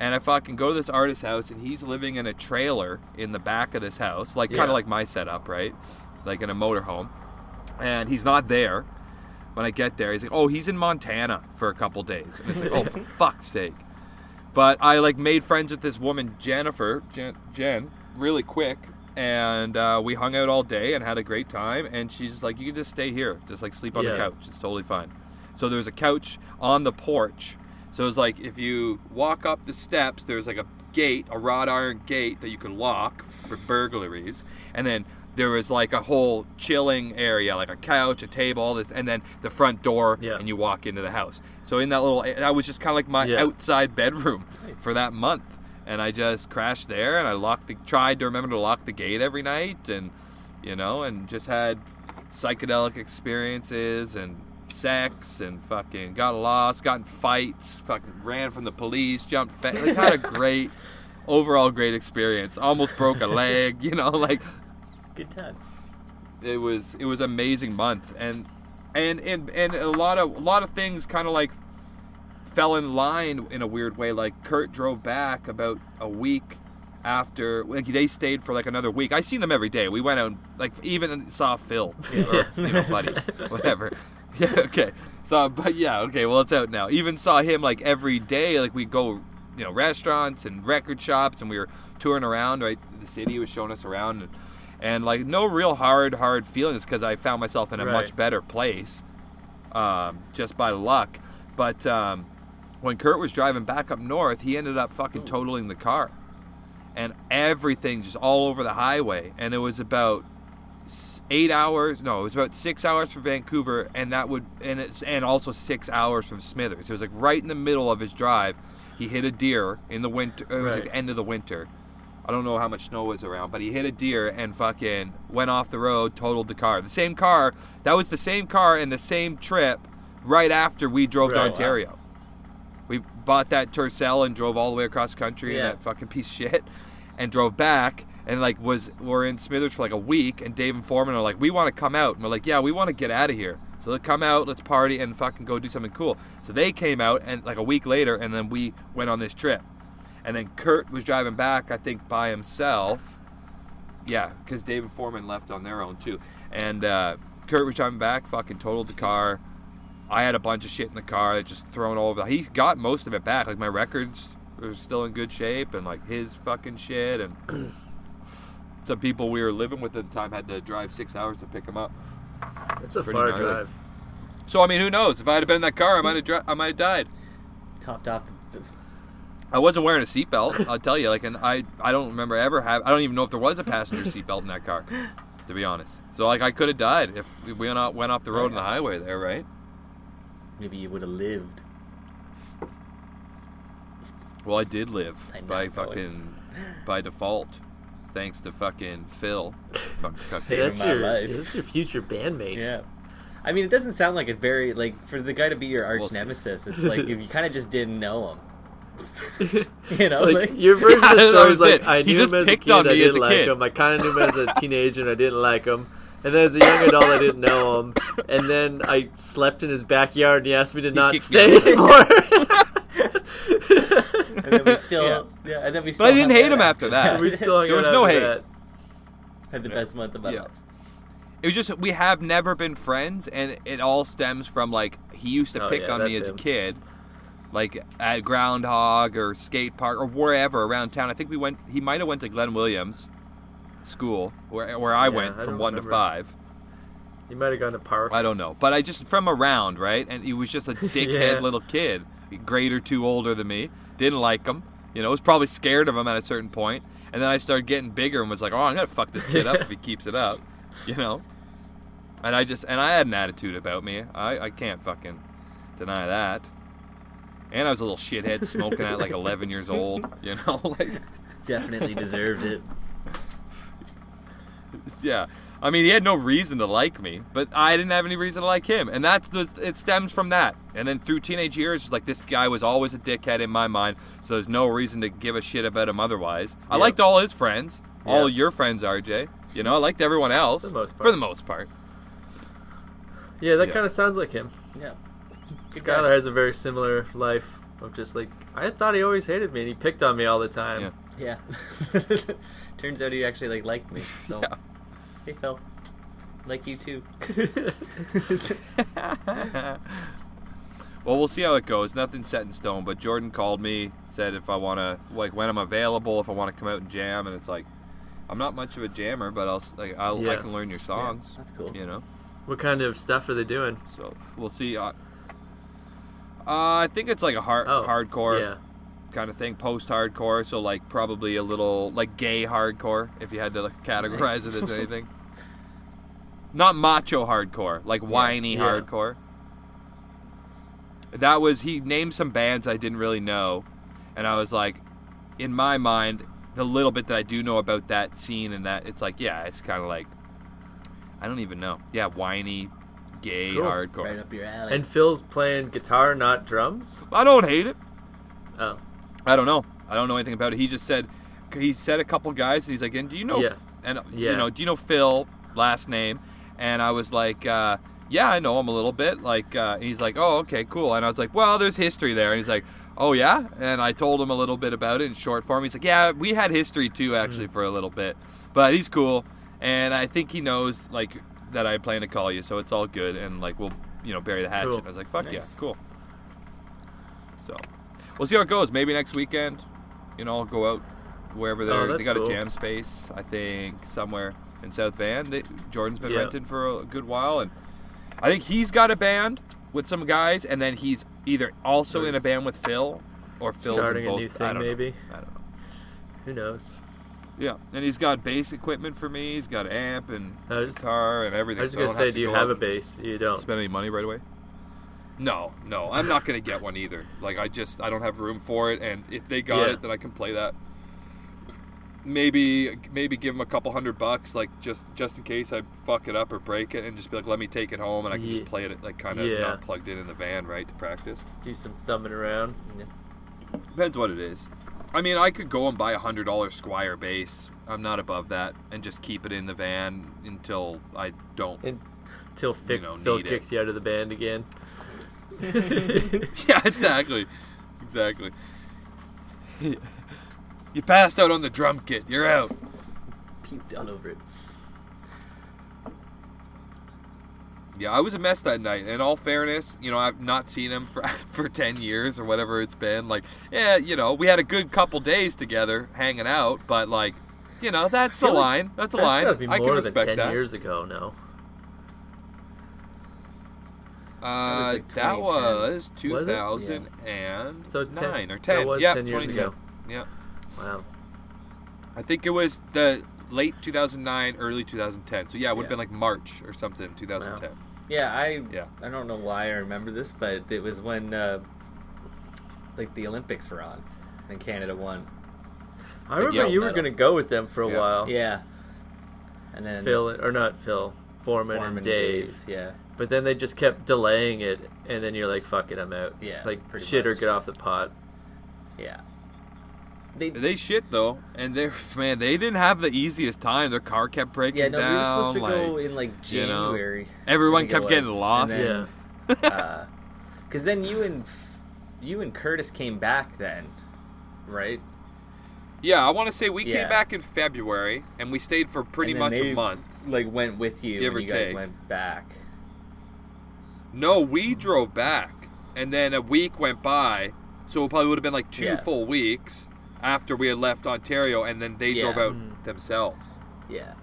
And I fucking go to this artist's house, and he's living in a trailer in the back of this house, like kind of like my setup, right? Like in a motorhome. And he's not there. When I get there, he's like, "Oh, he's in Montana for a couple days." And it's like, "Oh, *laughs* for fuck's sake!" But I like made friends with this woman, Jennifer, Jen, Jen really quick, and uh, we hung out all day and had a great time. And she's like, "You can just stay here, just like sleep on the couch. It's totally fine." So there's a couch on the porch. So it's like if you walk up the steps, there's like a gate, a wrought iron gate that you can lock for burglaries, and then there was like a whole chilling area, like a couch, a table, all this, and then the front door, Yeah. and you walk into the house. So in that little, that was just kind of like my Yeah. outside bedroom for that month, and I just crashed there, and I locked the, tried to remember to lock the gate every night, and you know, and just had psychedelic experiences and sex and fucking got lost, got in fights, fucking ran from the police, jumped, fe- like, had a *laughs* great, overall great experience. Almost broke a leg, you know, *laughs* like Good times. it was it was amazing month and and and, and a lot of a lot of things kind of like fell in line in a weird way like Kurt drove back about a week after like they stayed for like another week. I seen them every day. We went out and, like even saw Phil or you know *laughs* whatever. *laughs* Yeah okay. So but yeah okay well it's out now. Even saw him like every day like we go you know restaurants and record shops and we were touring around right? The city was showing us around and, and like no real hard hard feelings because I found myself in a Right. much better place um, just by luck. But um, when Kurt was driving back up north he ended up fucking totaling the car. And everything just all over the highway. And it was about eight hours no it was about six hours from vancouver and that would and it's and also six hours from smithers. It was like right in the middle of his drive. He hit a deer in the winter it was like the end of the winter i don't know how much snow was around but he hit a deer and fucking went off the road totaled the car the same car that was the same car and the same trip right after we drove to Right, wow. ontario we bought that Tercel and drove all the way across country in that fucking piece of shit, and drove back and like was we're in Smithers for like a week, and Dave and Foreman are like, we want to come out, and we're like, yeah, we want to get out of here. So let's come out, let's party, and fucking go do something cool. So they came out, and like a week later, and then we went on this trip, and then Kurt was driving back, I think by himself. Yeah, because Dave and Foreman left on their own too, and uh, Kurt was driving back, fucking totaled the car. I had a bunch of shit in the car that just thrown all over. He got most of it back. Like my records are still in good shape, and like his fucking shit, and *clears throat* some people we were living with at the time had to drive six hours to pick him up. It's a far gnarly. drive. So I mean, who knows? If I had been in that car, I might have dri- I might have died. Topped off the, the I wasn't wearing a seatbelt. I'll tell you, like, and I I don't remember ever have. I don't even know if there was a passenger seatbelt in that car, to be honest. So like, I could have died if we went off went off the road on the highway there, right? maybe you would have lived. Well, I did live I know, by boy. fucking by default, thanks to fucking Phil. Fucking cut Hey, Saving that's your life. that's your future bandmate. Yeah. I mean, it doesn't sound like a very like for the guy to be your arch We'll see. nemesis. It's like *laughs* if you kind of just didn't know him. *laughs* you know, like, like, your version of *laughs* the story is like it. I He knew just him as a picked kid, on I didn't as a like kid. him. I kind of knew him as a *laughs* teenager, and I didn't like him. And then as a young adult, I didn't know him. And then I slept in his backyard, and he asked me to not kicked stay me anymore. and then we still, yeah. and then we still. But I didn't hate him after that. we still There was no hate. that. Had the best month of my Yeah. life. It was just we have never been friends, and it all stems from like he used to Oh, pick yeah, on me as him. a kid, like at Groundhog or skate park or wherever around town. I think we went. He might have went to Glen Williams school where where I Yeah, went I from one to five. You might have gone to park. I don't know, but I just from around right, and he was just a *laughs* dickhead Yeah. little kid, grade or two older than me. Didn't like him. You know, was probably scared of him at a certain point. point, and then I started getting bigger and was like, "Oh, I'm gonna fuck this kid up if he *laughs* keeps it up," you know. And I just and I had an attitude about me. I I can't fucking deny that. And I was a little shithead smoking at like 11 years old, you know, *laughs* like Definitely deserved it. yeah. I mean, he had no reason to like me, but I didn't have any reason to like him, and that's the, it stems from that. And then through teenage years, like this guy was always a dickhead in my mind, so there's no reason to give a shit about him otherwise. I liked all his friends, all your friends, RJ. You know, I liked everyone else For the most part. For the most part. Yeah, that Yeah. kind of sounds like him. Yeah. Good Skylar guy. has a very similar life of just like I thought he always hated me and he picked on me all the time. Yeah. Yeah. *laughs* Turns out he actually like liked me. So, Yeah. hey Phil, like you too. *laughs* well, we'll see how it goes. Nothing set in stone, but Jordan called me, said if I want to, like, when I'm available, if I want to come out and jam, and it's like, I'm not much of a jammer, but I'll like I'll, I Yeah. can learn your songs. That's cool. You know, what kind of stuff are they doing? so we'll see. Uh, uh, I think it's like a hard, Oh, hardcore Yeah. kind of thing, post-hardcore. So like probably a little like gay hardcore, if you had to like, categorize it as *laughs* anything. Not macho hardcore, like whiny yeah. hardcore. That was he named some bands I didn't really know, and I was like, in my mind, the little bit that I do know about that scene and that it's like, yeah, it's kind of like, I don't even know, yeah, whiny, gay Cool. hardcore. Right up your alley. And Phil's playing guitar, not drums. I don't hate it. Oh, I don't know. I don't know anything about it. He just said he said a couple guys, and he's like, "And do you know?" Yeah. And Yeah. you know, do you know Phil last name? And I was like, uh, "Yeah, I know him a little bit." Like, uh, he's like, "Oh, okay, cool." And I was like, "Well, there's history there." And he's like, "Oh yeah." And I told him a little bit about it in short form. He's like, "Yeah, we had history too, actually, Hmm. for a little bit." But he's cool, and I think he knows like that I plan to call you, so it's all good. And like we'll you know bury the hatchet. Cool. I was like, "Fuck yeah, cool." So we'll see how it goes. Maybe next weekend, you know, I'll go out wherever Oh, they're. that's they got cool. a jam space, I think, somewhere in South Van. They, Jordan's been Yeah. renting for a good while, and I think he's got a band with some guys, and then he's either also in a band with Phil, or Phil's starting in a new thing, know. maybe. I don't know. Who knows? Yeah, and he's got bass equipment for me. He's got amp and was- guitar and everything. I was so gonna say, do you go have a bass? You don't. Spend any money right away? No, no, I'm not gonna get one either. Like I just I don't have room for it, and if they got Yeah. it, then I can play that. Maybe maybe give them a couple hundred bucks, like just just in case I fuck it up or break it, and just be like, let me take it home, and I can Ye- just play it like kind of Yeah. not plugged in in the van, right, to practice. Do some thumbing around. Depends what it is. I mean, I could go and buy a hundred dollar Squier bass. I'm not above that, and just keep it in the van until I don't. Until Phil, know, Phil need it. kicks you out of the band again. *laughs* yeah, exactly, exactly. *laughs* you passed out on the drum kit. You're out. Puked all over it. Yeah, I was a mess that night. In all fairness, you know, I've not seen him for *laughs* for ten years or whatever it's been. Like, yeah, you know, we had a good couple days together hanging out, but like, you know, that's a like line. That's a That's line. gotta be I more can than respect ten that. years ago now. Uh, like that 2010. was two thousand and So ten- nine or ten. it was yeah, 10 years ago. Yeah, Wow. I think it was the late 2009, early 2010. So yeah, it would have Yeah. been like March or something, 2010. Yeah, I Yeah. I don't know why I remember this, but it was when uh, like the Olympics were on and Canada won. I remember yellow you were gonna go with them for a Yeah. while. Yeah, and then Phil or not Phil, Foreman, Foreman and Dave. Yeah, But then they just kept delaying it, and then you're like, "Fuck it, I'm out." Yeah, like pretty shit or get off the pot. yeah. They They shit though, and they're *laughs* man, they didn't have the easiest time. Their car kept breaking yeah no, down. we were supposed to like, go in like you know, January. Everyone kept getting lost. And Yeah. Uh, then, because then you and you and Curtis came back then, right? yeah, I want to say we Yeah. came back in February, and we stayed for pretty And then much they, a month. Like went with you, Give and or you guys take. went back. No, we drove back, and then a week went by, so it probably would have been like two Yeah. full weeks after we had left Ontario, and then they Yeah. drove out Mm. themselves. Yeah.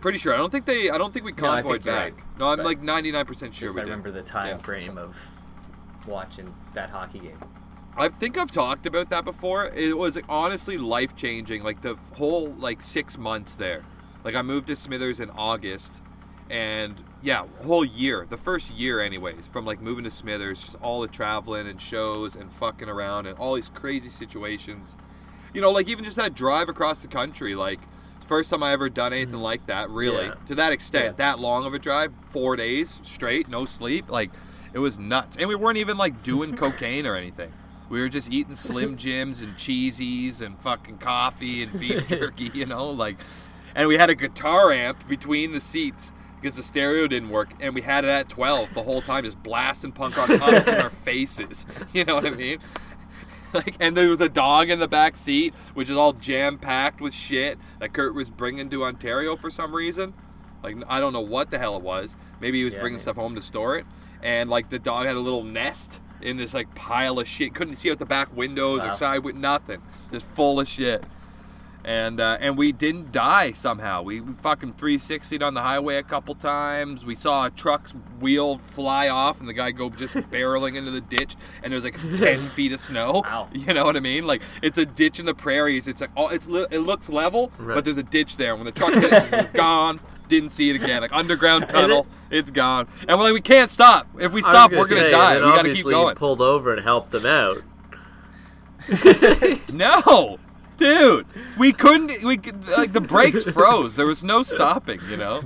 Pretty sure. I don't think they. I don't think we No, think convoyed you're back. right, no, I'm like 99 percent sure Just we I did. remember the time Yeah. frame of watching that hockey game. I think I've talked about that before. It was honestly life changing. Like the whole like six months there. Like I moved to Smithers in August, and yeah, whole year. The first year, anyways, from like moving to Smithers, just all the traveling and shows and fucking around and all these crazy situations. You know, like even just that drive across the country. Like first time I ever done anything mm-hmm. like that. Really, Yeah. to that extent, Yeah. that long of a drive, four days straight, no sleep. Like it was nuts, and we weren't even like doing *laughs* cocaine or anything. We were just eating Slim *laughs* Jims and cheesies and fucking coffee and beef *laughs* jerky, you know, like. And we had a guitar amp between the seats because the stereo didn't work, and we had it at 12 the whole time, just blasting punk rock up in our *laughs* faces. *laughs* You know what I mean? *laughs* Like, and there was a dog in the back seat, which is all jam packed with shit that Kurt was bringing to Ontario for some reason. Like, I don't know what the hell it was. Maybe he was Yeah, bringing man. stuff home to store it, and like the dog had a little nest in this like pile of shit. Couldn't see out the back windows or side with nothing, just full of shit. And uh, and we didn't die somehow. We, we fucking 360'd on the highway a couple times. We saw a truck's wheel fly off and the guy go just *laughs* barreling into the ditch. And there's like 10 *laughs* feet of snow. Wow. You know what I mean? Like it's a ditch in the prairies. It's like all it's li- it looks level, Right. but there's a ditch there. When the truck hit it, it's *laughs* gone. Didn't see it again. Like underground tunnel, it's gone. And we're like, we can't stop. If we stop, gonna we're gonna say, die. We gotta keep going. Pulled over and helped them out. No, dude, we couldn't. We could, like the brakes *laughs* froze. There was no stopping. You know,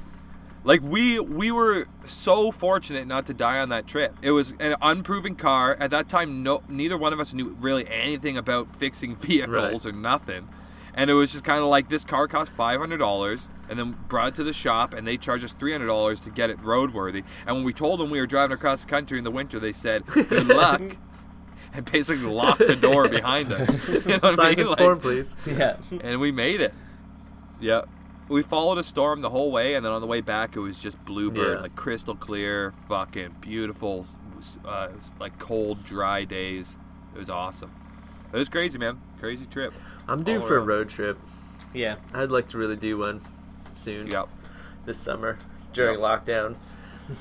*laughs* like we we were so fortunate not to die on that trip. It was an unproven car at that time. No, neither one of us knew really anything about fixing *laughs* vehicles or nothing. And it was just kind of like this car cost five hundred dollars, and then brought it to the shop, and they charged us three hundred dollars to get it roadworthy. And when we told them we were driving across the country in the winter, they said, "Good luck." And basically locked the door behind us. *laughs* You know what I mean? this Like- form, please. Yeah. and we made it. Yeah. We followed a storm the whole way, and then on the way back, it was just bluebird, Yeah. like crystal clear, fucking beautiful, uh, like cold, dry days. It was awesome. It was crazy, man. Crazy trip. I'm due All for a road trip. Yeah. I'd like to really do one soon. Yep. This summer during Yep. lockdown.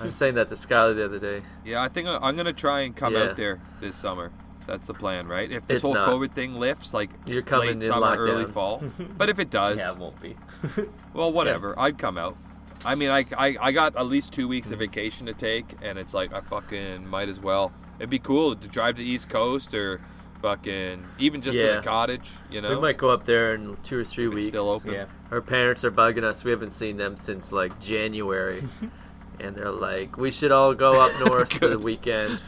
I was saying that to Skylar the other day. Yeah, I think I- I'm gonna try and come Yeah. out there this summer. That's the plan, right? If this It's whole not. COVID thing lifts, like You're coming late in summer, early fall. *laughs* But if it does, Yeah, it won't be. *laughs* Well, whatever. I'd come out. I mean, I, I, I got at least two weeks of Mm-hmm. vacation to take, and it's like I fucking might as well. It'd be cool to drive to the East Coast or fucking even just to Yeah. the cottage. You know, We might go up there in two or three If it's weeks. still open. yeah. Our parents are bugging us. We haven't seen them since like January. *laughs* and they're like, we should all go up *laughs* north for the weekend.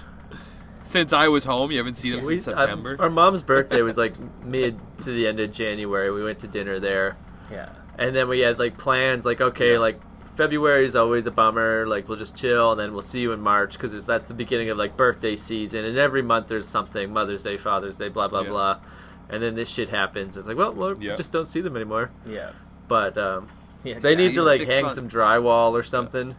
Since I was home, you haven't seen him We- since I- September. our mom's birthday was like *laughs* mid to the end of January. We went to dinner there. Yeah. And then we had like plans like, okay, like February is always a bummer. Like we'll just chill and then we'll see you in March because that's the beginning of like birthday season. And every month there's something Mother's Day, Father's Day, blah, blah, Yeah. blah. And then this shit happens. It's like, well, well we Yeah. just don't see them anymore. Yeah. But um, Yeah, They need to like hang months. some drywall or something.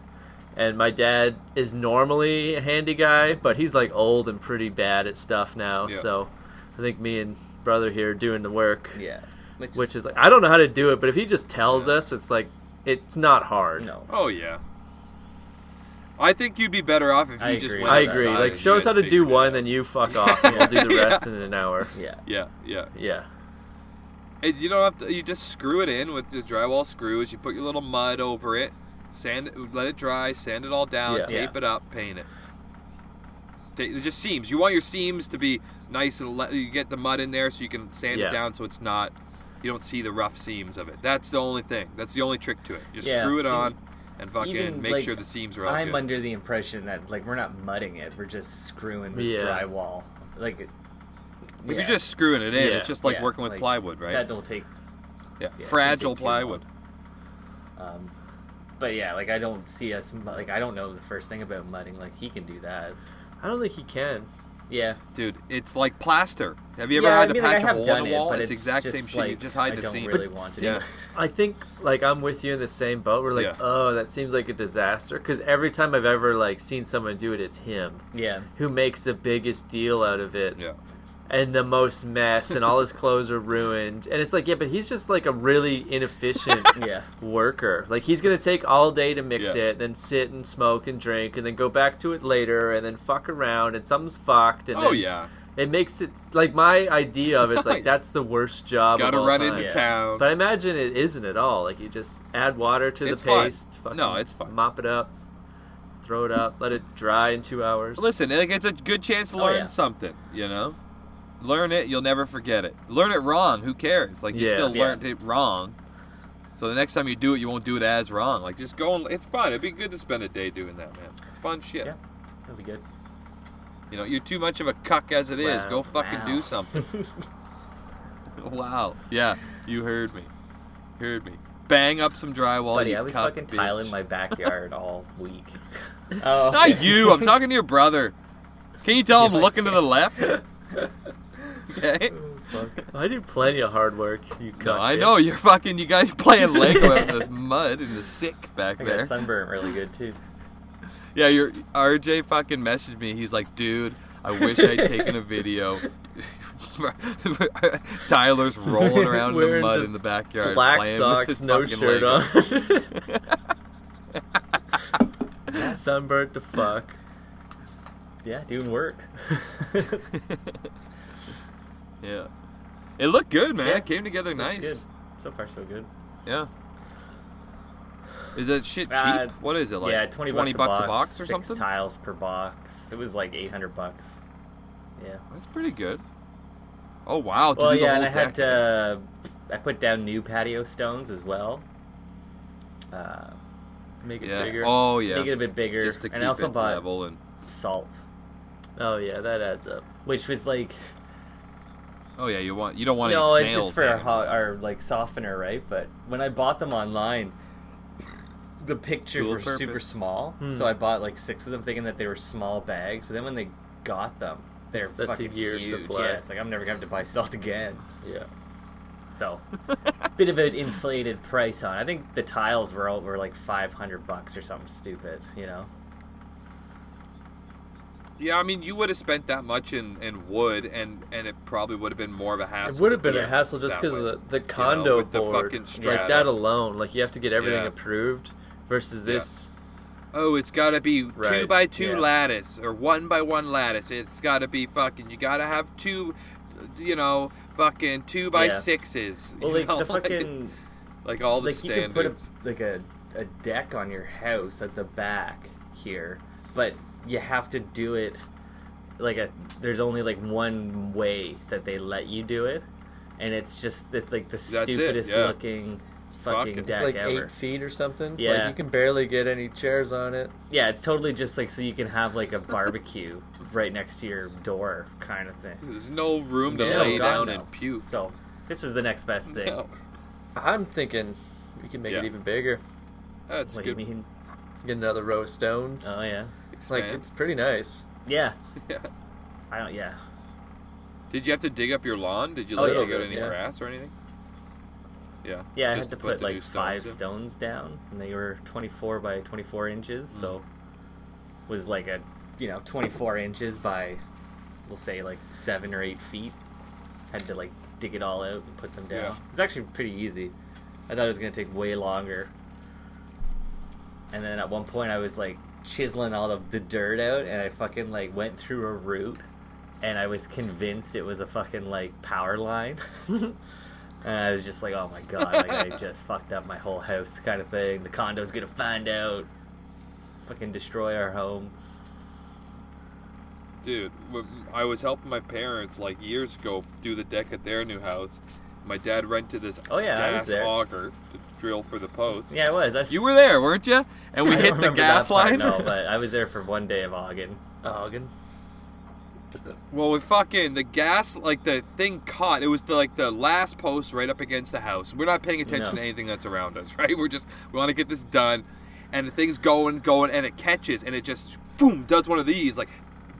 And my dad is normally a handy guy, but he's like old and pretty bad at stuff now. Yeah. So I think me and brother here are doing the work, Yeah. Which, which is like I don't know how to do it, but if he just tells us, it's like it's not hard. no. Oh yeah. I think you'd be better off if you I just agree. went I agree. Like show us how to do one, out. then you fuck off, and we'll do the *laughs* Yeah. rest in an hour. Yeah. Yeah, yeah. Yeah. And you don't have to. You just screw it in with the drywall screws. You put your little mud over it, sand let it dry, sand it all down, Yeah. tape Yeah. it up, paint it. It just seams. You want your seams to be nice and le- you get the mud in there so you can sand Yeah. it down so it's not. You don't see the rough seams of it. That's the only thing. That's the only trick to it. Just screw it on and fucking make like, sure the seams are I'm good. under the impression that like we're not mudding it; we're just screwing the drywall. Like, if you're just screwing it in, it's just like working with like, plywood, right? That'll take. yeah. yeah, Fragile take plywood. Um, but yeah, like I don't see us like I don't know the first thing about mudding. Like he can do that. I don't think he can. Yeah. Dude, it's like plaster. Have you ever yeah, had I mean, to patch I a have hole in it, the wall? but it's it's exact just same shit. like, You just hide I the don't seam. really But want to see, Yeah. I think like I'm with you in the same boat. We're like, Yeah. oh, that seems like a disaster. Because every time I've ever like seen someone do it, it's him Yeah. who makes the biggest deal out of it Yeah. And the most mess, and all his clothes are ruined. And it's like, yeah, but he's just like a really inefficient *laughs* Yeah. worker. Like he's gonna take all day to mix Yeah. it, then sit and smoke and drink, and then go back to it later, and then fuck around, and something's fucked. And Oh then yeah. it makes it like my idea of it's like *laughs* that's the worst job. Got to of all run time. into Yeah. town. But I imagine it isn't at all. Like you just add water to It's the paste. No, it's fun. Mop it up, throw it up, let it dry in two hours. Listen, like, it's a good chance to Oh, learn yeah. something. You know, learn it. You'll never forget it. Learn it wrong. Who cares? Like you Yeah. still Yeah. learned it wrong. So the next time you do it, you won't do it as wrong. Like just go and it's fun. It'd be good to spend a day doing that, man. It's fun shit. Yeah. that'd be good. You know, you're too much of a cuck as it is. Wow. Go fucking Wow. do something. *laughs* *laughs* wow. Yeah, you heard me. Heard me. Bang up some drywall. Buddy, you I was cuck fucking bitch. tiling my backyard *laughs* all week. Oh. Not you. I'm talking to your brother. Can you tell I'm looking to the left? Okay. I do plenty of hard work. You No, I bitch. know you're fucking. You guys playing *laughs* Lego in this mud and the sick back I there. got sunburnt really good too. Yeah, your RJ fucking messaged me. He's like, dude, I wish I'd taken a video. *laughs* Tyler's rolling around in the mud in the backyard, Black socks, no shirt Lego. on. *laughs* Sunburnt to fuck. Yeah, doing work. Yeah, it looked good, man. Yeah, it came together Looks nice. Good. So far, so good. Yeah. Is that shit cheap? Uh, what is it like? yeah, twenty, bucks, bucks, a box or six something? tiles per box. It was like eight hundred bucks. Yeah. That's pretty good. Oh wow! Well, yeah, and I had to. I put down new patio stones as well. Uh, Make it Yeah. bigger. Oh yeah. Make it a bit bigger, Just to keep and I also it bought level and. salt, Oh yeah, that adds up. which was like Oh yeah, you want you don't want no, any it's, snails. it's for our, hot, our like softener, right? But when I bought them online, the pictures Dual were super small, Hmm. so I bought like six of them, thinking that they were small bags. But then when they got them, they're That's- that's a fucking year's huge. supply. Yeah, it's like I'm never gonna have to buy salt again. Yeah. So, a *laughs* bit of an inflated price on. it. I think the tiles were all, were like five hundred bucks or something stupid. You know. Yeah, I mean, you would have spent that much in, in wood, and, and it probably would have been more of a hassle. It would have been a hassle just because of the, the condo with the board. fucking like that alone, like you have to get everything Yeah. approved. Versus Yeah. this, Oh, it's got to be two by two yeah. lattice or one by one lattice. It's got to be fucking. You got to have two, you know, fucking two by Yeah. sixes. *laughs* Well, you like know, the fucking like all the like you could put a, standards. like a a deck on your house at the back here, but you have to do it like a. There's only like one way that they let you do it, and it's just it's like the it, stupidest yeah. looking fucking it. It's deck it's like ever. eight feet or something. Yeah. Like you can barely get any chairs on it. Yeah, it's totally just like so you can have like a barbecue *laughs* right next to your door kind of thing. There's no room to No, lay God, down no. and puke. So this is the next best thing. No. I'm thinking we can make it even bigger. That's What do you good. mean? Get another row of stones. Oh yeah, it's like Expand. it's pretty nice. yeah. *laughs* Yeah. I don't. Yeah. Did you have to dig up your lawn? Did you Oh, like yeah, dig out any yeah. grass or anything? Yeah. Yeah, I had to to put, the new like stones five in. stones down, and they were 24 by 24 inches, Mm. so was like a you know 24 inches by we'll say like seven or eight feet. Had to like dig it all out and put them down. Yeah. It's actually pretty easy. I thought it was gonna take way longer. And then at one point I was like chiseling all of the dirt out, and I fucking like went through a root, and I was convinced it was a fucking like power line. *laughs* And I was just like, oh my god, like I just *laughs* fucked up my whole house kind of thing. The condo's gonna find out. Fucking destroy our home. Dude, I was helping my parents like years ago do the deck at their new house. My dad rented this Oh, yeah, gas auger to drill for the posts. Yeah, it was. I, You were there, weren't you? And we I hit the gas that part, line. No, *laughs* but I was there for one day of Ogden. Ogden. Well, we fucking the gas like the thing caught. It was the like the last post right up against the house. We're not paying attention No. to anything that's around us, *laughs* right? We're just we want to get this done, and the thing's going, going, and it catches, and it just boom does one of these. Like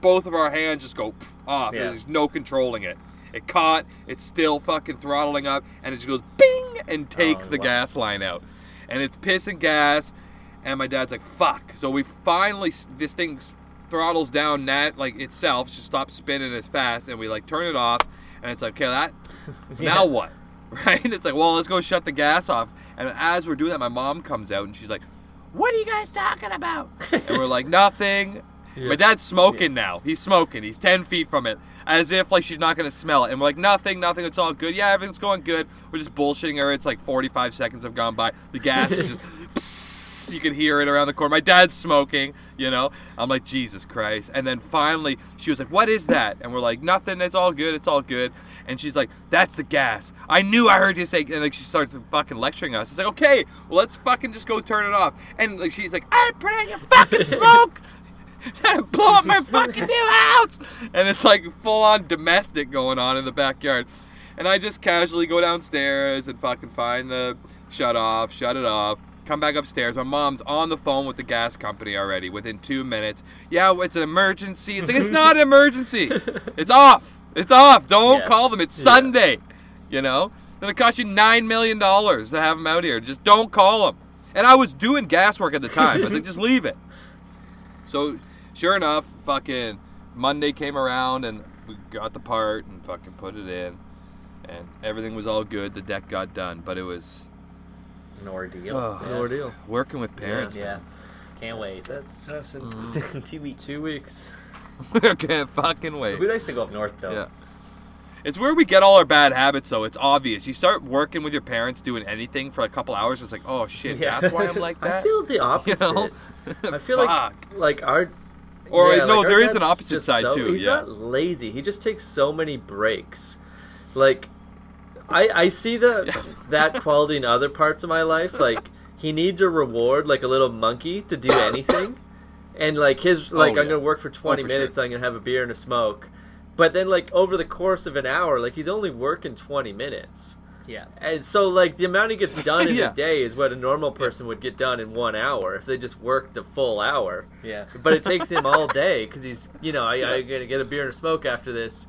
both of our hands just go off. Yeah. And there's no controlling it. It caught. It's still fucking throttling up, and it just goes bing and takes Oh, the wow. gas line out, and it's pissing gas. And my dad's like, "Fuck!" So we finally this thing throttles down nat like itself, just stops spinning as fast, and we like turn it off, and it's like, okay, that *laughs* Yeah. now what? *laughs* Right? It's like, well, let's go shut the gas off. And as we're doing that, my mom comes out and she's like, "What are you guys talking about?" and we're like, "Nothing." My dad's smoking now. He's smoking. He's ten feet from it, as if like she's not gonna smell it. And we're like, "Nothing, nothing. It's all good. Yeah, everything's going good." We're just bullshitting her. It's like forty-five seconds have gone by. The gas is just. *laughs* psst, You can hear it around the corner. My dad's smoking, you know. I'm like, Jesus Christ. And then finally, she was like, What is that? And we're like, Nothing. It's all good. It's all good. And she's like, That's the gas. I knew I heard you say. And like, she starts fucking lecturing us. It's like, Okay, well, let's fucking just go turn it off. And like, she's like, I put out your fucking smoke. *laughs* Trying *laughs* to blow up my fucking new house. And it's like full on domestic going on in the backyard. And I just casually go downstairs and fucking find the shut off, shut it off, come back upstairs. My mom's on the phone with the gas company already within two minutes. Yeah, it's an emergency. It's like, it's *laughs* not an emergency. It's off. It's off. Don't Yeah. call them. It's Sunday. You know? Then it cost you $9 million to have them out here. Just don't call them. And I was doing gas work at the time. I was like, just leave it. So, sure enough, fucking Monday came around and we got the part and fucking put it in. And everything was all good. The deck got done. But it was An ordeal. Oh. An ordeal. working with parents. Yeah. Can't wait. That's that's in Mm. Two weeks. two weeks. I *laughs* can't fucking wait. It'd wait. be nice to go up north though. Yeah. It's where we get all our bad habits, though. It's obvious. You start working with your parents doing anything for a couple hours. It's like, oh shit, Yeah. that's why I'm like *laughs* that. I feel the *laughs* opposite. know? I feel like like our Or, yeah, no, like, there is an opposite side, so- too, He's yeah. not lazy. He just takes so many breaks. Like I I see the that quality in other parts of my life. Like he needs a reward, like a little monkey, to do *coughs* anything. And like his oh, like Oh, I'm yeah. gonna work for 20 for minutes. sure. I'm gonna have a beer and a smoke. But then like over the course of an hour, like he's only working 20 minutes. Yeah. And so, like, the amount he gets *laughs* done in Yeah. a day is what a normal person would get done in one hour if they just worked a full hour. Yeah. But it takes him all day because he's, you know, I, I'm going to get a beer and a smoke after this.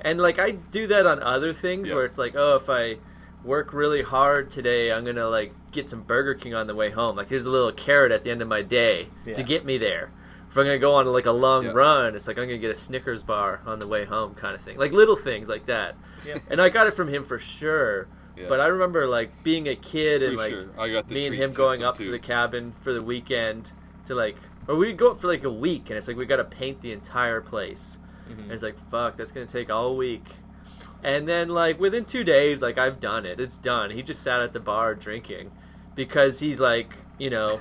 And, like, I do that on other things Yeah. where it's like, oh, if I work really hard today, I'm going to, like, get some Burger King on the way home. Like, here's a little carrot at the end of my day Yeah. to get me there. If I'm going to go on, like, a long run, it's like I'm going to get a Snickers bar on the way home kind of thing. Like, little things like that. Yeah. And I got it from him for sure. Yeah. But I remember like being a kid For and like sure. I got the me and him going up too. to the cabin for the weekend to like, or we'd go up for like a week, and it's like we got to paint the entire place, Mm-hmm. and it's like fuck, that's gonna take all week. And then like within two days, like I've done it, it's done. He just sat at the bar drinking because he's like, you know,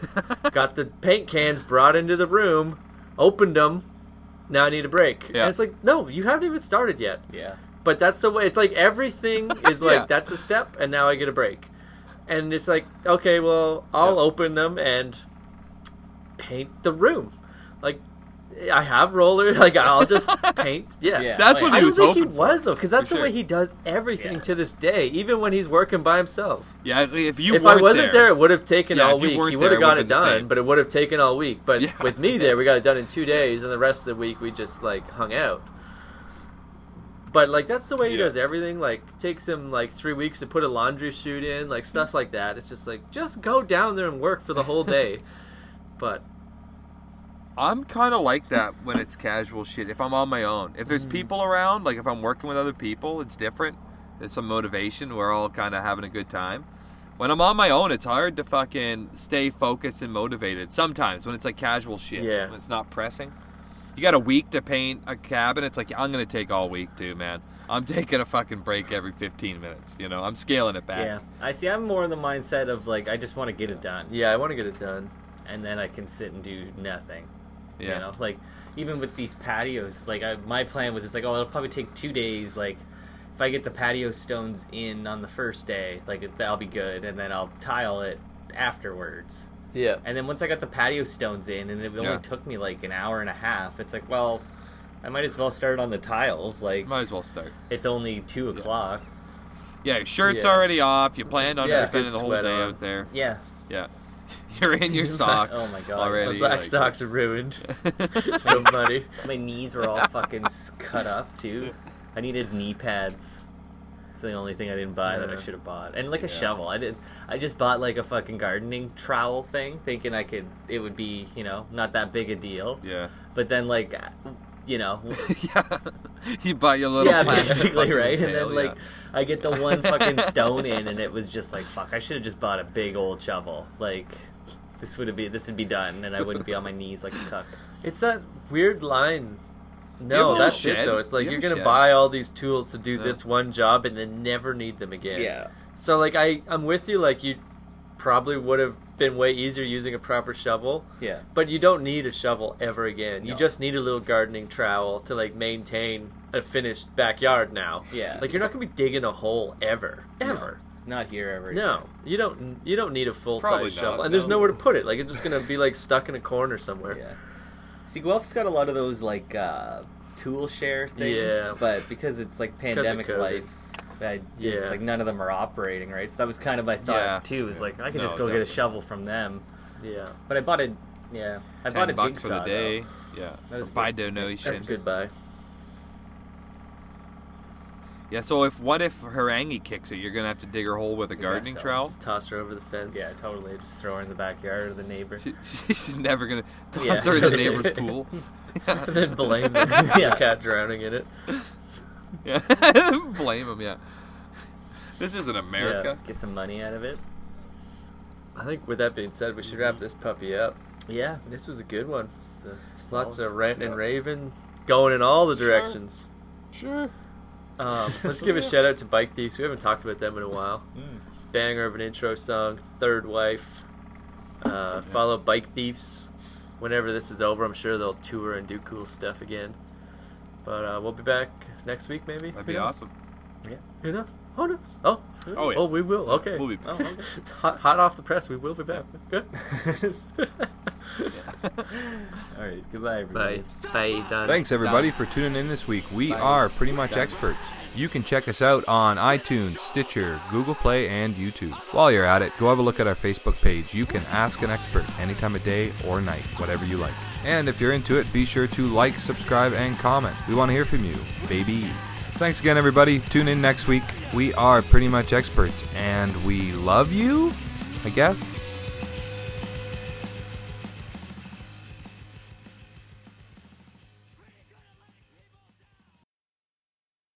got the paint cans brought into the room, opened them. Now I need a break. Yeah. And it's like, no, you haven't even started yet. Yeah. But that's the way. It's like everything *laughs* is like Yeah. that's a step, and now I get a break. And it's like, okay, well, I'll Yeah. open them and paint the room. Like, I have rollers. *laughs* Like, I'll just *laughs* paint. Yeah. Yeah. That's what yeah. I he don't was think hoping he for. was though, because that's For the way sure. he does everything Yeah. to this day, even when he's working by himself. Yeah, if you if I weren't wasn't there, it would have taken Yeah, all if you week. weren't He there, would have got would've it been the done, same. but it would have taken all week. But Yeah. with me there, we got it done in two *laughs* days, and the rest of the week we just like hung out. But like that's the way he Yeah. does everything. Like takes him like three weeks to put a laundry chute in, like stuff like that. It's just like just go down there and work for the whole day. but I'm kind of like that when it's casual shit. If I'm on my own, if Mm. there's people around, like if I'm working with other people, it's different. There's some motivation. We're all kind of having a good time. When I'm on my own, it's hard to fucking stay focused and motivated. Sometimes when it's like casual shit, Yeah. when it's not pressing. You got a week to paint a cabin. It's like I'm gonna take all week too, man. I'm *laughs* taking a fucking break every 15 minutes. You know, I'm scaling it back. Yeah, I see. I'm more in the mindset of like I just want to get it done, yeah, I want to get it done. and then I can sit and do nothing. Yeah. You know, like even with these patios, like I, my plan was it's like oh it'll probably take two days. Like if I get the patio stones in on the first day, like that'll be good, and then I'll tile it afterwards. Yeah. And then once I got the patio stones in, and it only Yeah. took me like an hour and a half, it's like well. I might as well start on the tiles. Like Might as well start. it's only two o'clock. Yeah, your shirt's Yeah. already off. You planned on Yeah. spending the whole day on. out there. Yeah, Yeah. *laughs* You're in your *laughs* socks. Oh my God. Already. My black like- socks are ruined. *laughs* so muddy. My knees were all fucking cut up too. I needed knee pads. It's the only thing I didn't buy that I should have bought, and like a shovel. I did. I just bought like a fucking gardening trowel thing, thinking I could. It would be you know not that big a deal. Yeah. But then like, you know, *laughs* yeah. *laughs* You bought your little yeah, basically fucking right. And pail, then like. I get the one fucking stone in, and it was just like fuck. I should have just bought a big old shovel. Like, this would be this would be done, and I wouldn't be on my knees like a cuck. It's that weird line. No, little that's shed. it though. It's like You you have are gonna shed. buy all these tools to do Yeah. this one job and then never need them again. Yeah. So like I, I'm with you. Like you probably would have been way easier using a proper shovel, Yeah. but you don't need a shovel ever again. You just need a little gardening trowel to like maintain a finished backyard now. Yeah. Like you're not gonna be digging a hole ever, ever. Not here ever. No, you don't. You don't need a full Probably size not, shovel, and there's nowhere to put it. Like it's just gonna be like stuck in a corner somewhere. Yeah. See, Guelph's got a lot of those like uh, tool share things, Yeah. but because it's like pandemic COVID. life, I, Yeah. it's like none of them are operating right. So that was kind of my thought Yeah. too. Is like I could No, just go get a shovel from them, Yeah. but I bought a yeah, I bought a Ten bucks jigsaw for the day. though. Yeah. That was By good. donation. That's a good buy. Yeah. So if what if Harangi kicks it, you're gonna have to dig her hole with a guess gardening so. trowel. Just toss her over the fence. Yeah, totally. Just throw her in the backyard of the neighbor. She, *laughs* she's never gonna toss Yeah. her in the neighbor's *laughs* pool. and then blame *laughs* the cat drowning in it. Yeah. *laughs* Blame them. Yeah. This isn't America. Yeah, get some money out of it. I think with that being said, we should wrap this puppy up. Yeah, This was a good one. It's, uh, lots Solid. of ranting and Yeah. raving, going in all the directions. Sure. Um, *laughs* let's give a shout out to Bike Thieves. We haven't talked about them in a while. Banger of an intro song, Third Wife. Uh, follow Bike Thieves. Whenever this is over, I'm sure they'll tour and do cool stuff again. But uh, we'll be back next week, maybe. That'd Who be knows? awesome. Yeah. Who knows? Oh, who knows? Oh, Oh, yeah. oh, we will. Okay. We'll be Oh, *laughs* okay. hot, hot off the press. We will be back. Good. *laughs* All right. Goodbye, everybody. Bye. Bye. Done. Thanks everybody for tuning in this week. We Bye. are pretty much experts. You can check us out on iTunes, Stitcher, Google Play, and YouTube. While you're at it, go have a look at our Facebook page. You can ask an expert any time of day or night, whatever you like. And if you're into it, be sure to like, subscribe, and comment. We want to hear from you, baby. Thanks again, everybody. Tune in next week. We are pretty much experts, and we love you, I guess.